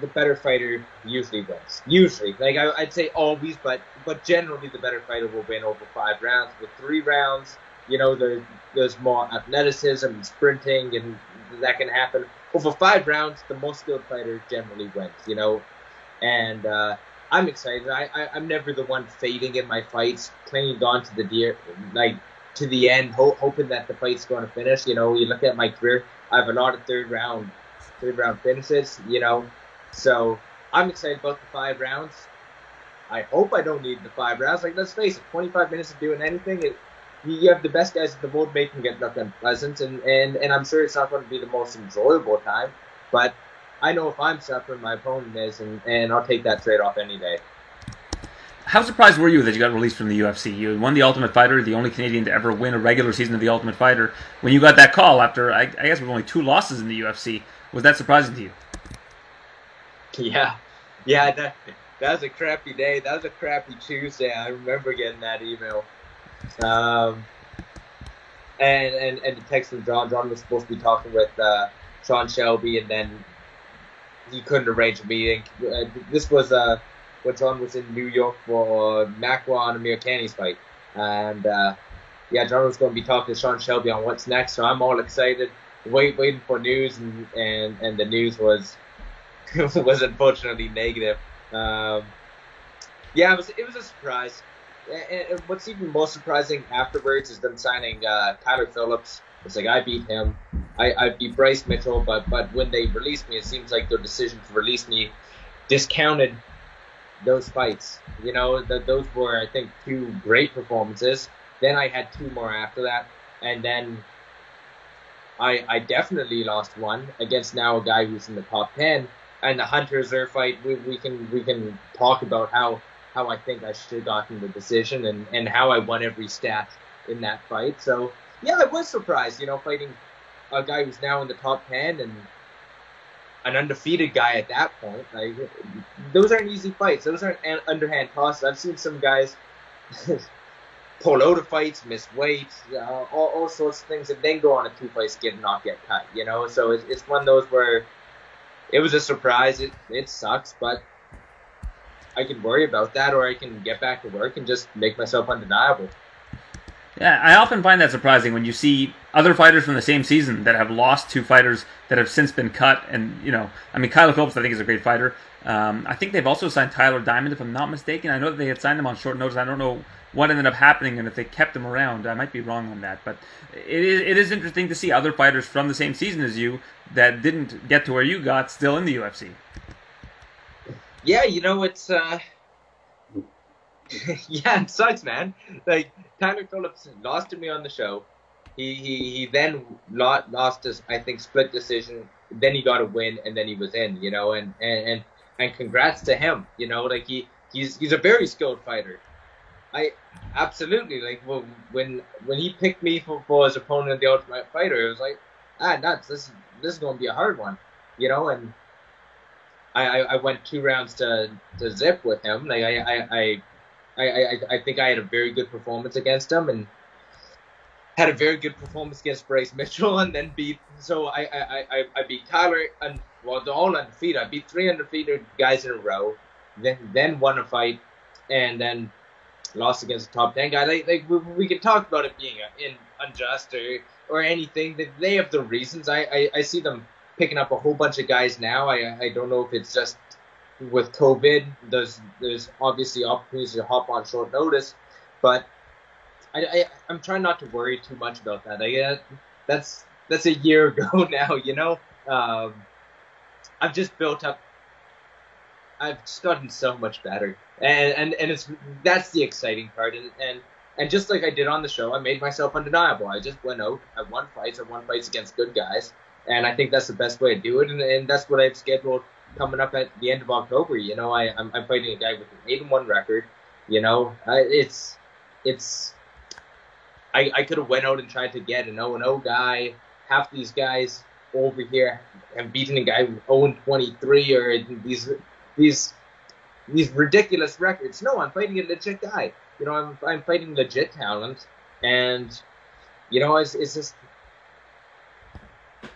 the better fighter usually wins. Usually, like I, I'd say always, but but generally the better fighter will win over five rounds. With three rounds, you know, there, there's more athleticism and sprinting, and that can happen. Over five rounds, the most skilled fighter generally wins. You know, and uh, I'm excited. I, I I'm never the one fading in my fights, clinging on to the deer like to the end, ho- hoping that the fight's going to finish. You know, you look at my career, I have a lot of third round, third round finishes. You know, so I'm excited about the five rounds. I hope I don't need the five rounds. Like, let's face it, 25 minutes of doing anything, it, you have the best guys at the board making it look unpleasant, and, and, and I'm sure it's not going to be the most enjoyable time, but I know if I'm suffering, my opponent is, and, and I'll take that trade off any day. How surprised were you that you got released from the UFC? You won the Ultimate Fighter, the only Canadian to ever win a regular season of the Ultimate Fighter. When you got that call after, I, I guess, with only two losses in the UFC, was that surprising to you? Yeah, yeah, that that was a crappy day. That was a crappy Tuesday. I remember getting that email. Um, and and and the text from John. John was supposed to be talking with uh, Sean Shelby, and then he couldn't arrange a meeting. Uh, this was uh John was in New York for Makwan Amirkhani's fight, and uh, yeah, John was going to be talking to Sean Shelby on what's next. So I'm all excited, wait, waiting for news, and and and the news was (laughs) was unfortunately negative. Um, yeah, it was it was a surprise. And, and what's even more surprising afterwards is them signing uh, Kyler Phillips. It's like I beat him, I, I beat Bryce Mitchell, but but when they released me, it seems like their decision to release me discounted those fights. You know, those were I think two great performances. Then I had two more after that, and then I I definitely lost one against now a guy who's in the top ten and the Hunter Azure fight, we, we can we can talk about how how I think I should have gotten the decision and and how I won every stat in that fight. So yeah, I was surprised, you know, fighting a guy who's now in the top ten and an undefeated guy at that point. Like those aren't easy fights. Those aren't an- underhand tosses. I've seen some guys (laughs) pull out of fights, miss weight, uh, all, all sorts of things, and then go on a two fight skid and not get cut. You know, so it's, it's one of those where it was a surprise. It it sucks, but I can worry about that, or I can get back to work and just make myself undeniable. Yeah, I often find that surprising when you see other fighters from the same season that have lost to fighters that have since been cut. And, you know, I mean, Kyler Phillips, I think, is a great fighter. Um, I think they've also signed Tyler Diamond, if I'm not mistaken. I know that they had signed him on short notice. I don't know what ended up happening and if they kept him around. I might be wrong on that. But it is, it is interesting to see other fighters from the same season as you that didn't get to where you got still in the UFC. Yeah, you know, it's. uh (laughs) yeah, it sucks, man. Like Kyler Phillips lost to me on the show. He he, he then lost, lost his I think split decision. Then he got a win, and then he was in. You know, and and and, and congrats to him. You know, like he he's he's a very skilled fighter. I absolutely like well, when when he picked me for, for his opponent in the Ultimate Fighter, it was like ah nuts. This this is to be a hard one. You know, and I, I, I went two rounds to, to zip with him. Like I, I, I I, I, I think I had a very good performance against him and had a very good performance against Bryce Mitchell and then beat so I I, I, I beat Kyler and well they're all undefeated. I beat three undefeated guys in a row. then then won a fight, and then lost against a top ten guy. Like, like we, we can talk about it being uh, in unjust or or anything. They, they have the reasons. I, I I see them picking up a whole bunch of guys now. I I don't know if it's just with COVID. There's there's obviously opportunities to hop on short notice, but I, I I'm trying not to worry too much about that. I uh, that's that's a year (laughs) ago now. You know, um, I've just built up. I've just gotten so much better, and and and it's that's the exciting part, and and. And just like I did on the show, I made myself undeniable. I just went out, I won fights, I won fights against good guys, and I think that's the best way to do it. And, and that's what I've scheduled coming up at the end of October. You know, I I'm, I'm fighting a guy with an eight and one record. You know, I, it's it's I I could have went out and tried to get an 0 and 0 guy. Half these guys over here have beaten a guy with 0 and 23 or these these these ridiculous records. No, I'm fighting a legit guy. You know, I'm I'm fighting legit talent, and you know, it's it's just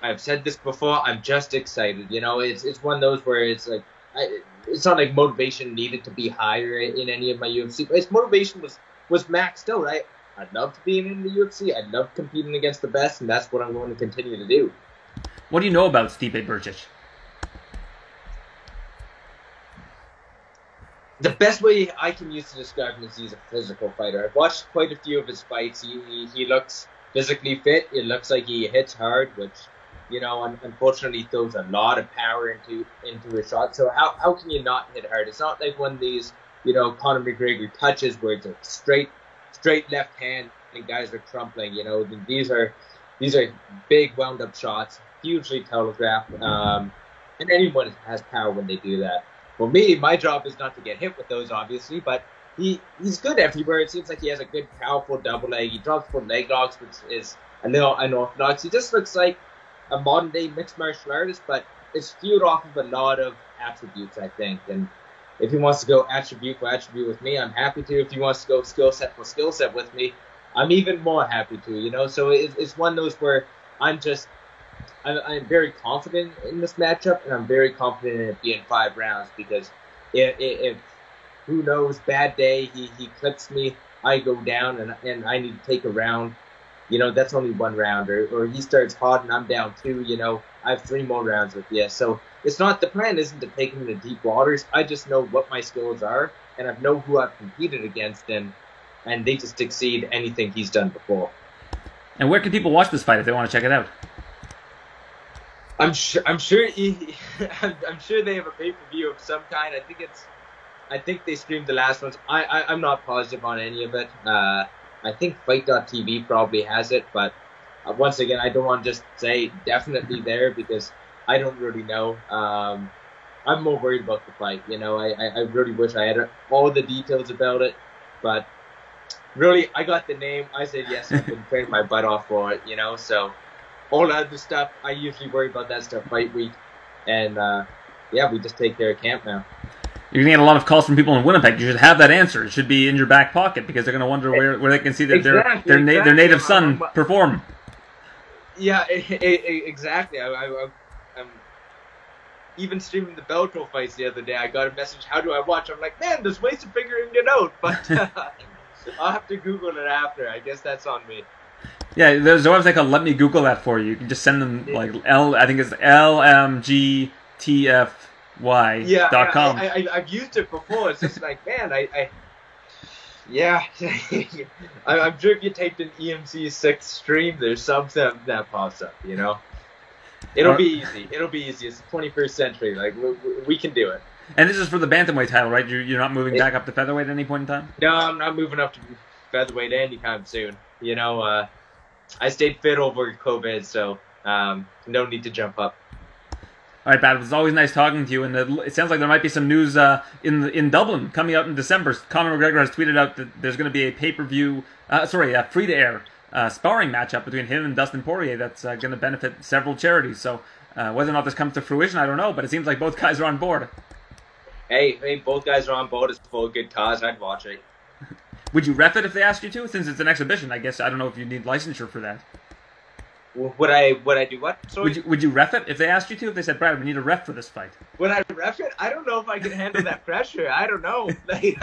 I've said this before. I'm just excited. You know, it's it's one of those where it's like I, it's not like motivation needed to be higher in any of my UFC. But its motivation was was maxed out. I I loved being in the UFC. I loved competing against the best, and that's what I'm going to continue to do. What do you know about Stipe Miocic? The best way I can use to describe him is he's a physical fighter. I've watched quite a few of his fights. He, he, he looks physically fit. It looks like he hits hard, which you know, unfortunately throws a lot of power into into his shot. So how how can you not hit hard? It's not like one of these, you know, Conor McGregor touches where it's a straight straight left hand and guys are crumpling. You know, these are these are big wound up shots, hugely telegraphed. Um, and anyone has power when they do that. For me, my job is not to get hit with those, obviously, but he he's good everywhere. It seems like he has a good, powerful double leg. He drops for leg locks, which is a little unorthodox. He just looks like a modern day mixed martial artist, but it's fueled off of a lot of attributes, I think. And if he wants to go attribute for attribute with me, I'm happy to. If he wants to go skill set for skill set with me, I'm even more happy to. You know, so it's one of those where I'm just I'm, I'm very confident in this matchup, and I'm very confident in it being five rounds because if, if who knows, bad day, he, he clips me, I go down, and and I need to take a round you know, that's only one round, or, or he starts hot and I'm down two, you know, I have three more rounds with you. So it's not, the plan isn't to take him to deep waters. I just know what my skills are, and I know who I've competed against, and, and they just exceed anything he's done before. And where can people watch this fight if they want to check it out? I'm sure. I'm sure. He, (laughs) I'm sure they have a pay per view of some kind. I think it's. I think they streamed the last ones. I, I I'm not positive on any of it. Uh, I think FITE.tv probably has it, but uh, once again, I don't want to just say definitely there because I don't really know. Um, I'm more worried about the fight. You know, I, I, really wish I had all the details about it, but really, I got the name. I said yes. I've been training my butt off for it. You know, so all that other stuff, I usually worry about that stuff fight week, and uh, yeah, we just take care of camp now. You're gonna get a lot of calls from people in Winnipeg. You should have that answer. It should be in your back pocket because they're gonna wonder where, where they can see their exactly, their, their, exactly. Na- their native son perform. Yeah, (laughs) exactly. I, I, I'm even streaming the Bellator fights the other day. I got a message, "How do I watch?" I'm like, "Man, there's ways to figuring it out," but (laughs) (laughs) I'll have to Google it after. I guess that's on me. Yeah, there's a website called Let Me Google That for you. You can just send them like L. I think it's L M G T F y yeah, dot com. I, have used it before. It's just like, man, I, I yeah, (laughs) I, am sure if you typed in EMC six stream, there's something that pops up. You know, it'll be easy. It'll be easy. It's the 21st century. Like we, we can do it. And this is for the bantamweight title, right? You're, you're not moving it, back up to featherweight at any point in time. No, I'm not moving up to featherweight anytime soon. You know, uh, I stayed fit over COVID, so um, no need to jump up. All right, Pat. It was always nice talking to you, and it sounds like there might be some news uh, in in Dublin coming out in December. Conor McGregor has tweeted out that there's going to be a pay per view, uh, sorry, a free to air uh, sparring matchup between him and Dustin Poirier that's uh, going to benefit several charities. So uh, whether or not this comes to fruition, I don't know, but it seems like both (laughs) guys are on board. Hey, hey, both guys are on board. It's for a good cause. I'd watch it. (laughs) Would you ref it if they asked you to? Since it's an exhibition, I guess I don't know if you need licensure for that. Would I would I do what? Sorry? Would you would you ref it if they asked you to? If they said, Brad, we need a ref for this fight. Would I ref it? I don't know if I can handle that (laughs) pressure. I don't know. Like,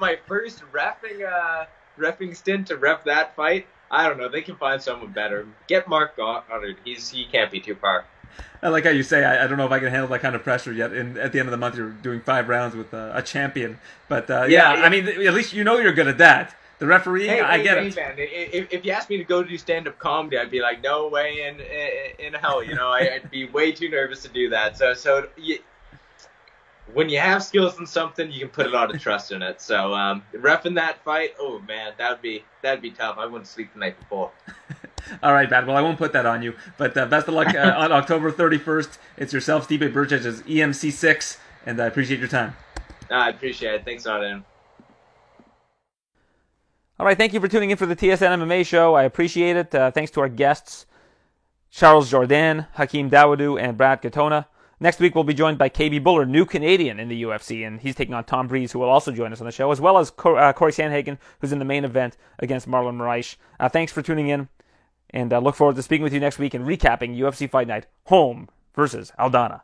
my first refing uh refing stint to ref that fight. I don't know. They can find someone better. Get Marc Goddard. He's he can't be too far. I like how you say, I, I, don't know if I can handle that kind of pressure yet. And at the end of the month, you're doing five rounds with uh, a champion. But uh, yeah, yeah, I mean, at least you know you're good at that. The referee, hey, I hey, get hey, it. Man, if, if you asked me to go do stand up comedy, I'd be like, no way in in, in hell. You know, I, would be way too nervous to do that. So so when you have skills in something, you can put a lot of trust in it. So um, refing that fight, oh man, that'd be that'd be tough. I wouldn't sleep the night before. (laughs) All right, Brad. Well, I won't put that on you. But uh, best of luck uh, on (laughs) October 31st. It's yourself, Stipe Miocic's EMC6, and I appreciate your time. I appreciate it. Thanks, Aaron. All right, thank you for tuning in for the TSN MMA show. I appreciate it. Uh, thanks to our guests, Charles Jordan, Hakeem Dawodu, and Brad Katona. Next week, we'll be joined by KB Bhullar, new Canadian in the UFC, and he's taking on Tom Breese, who will also join us on the show, as well as uh, Cory Sandhagen, who's in the main event against Marlon Moraes. Uh, thanks for tuning in, and uh, look forward to speaking with you next week and recapping UFC Fight Night Holm versus Aldana.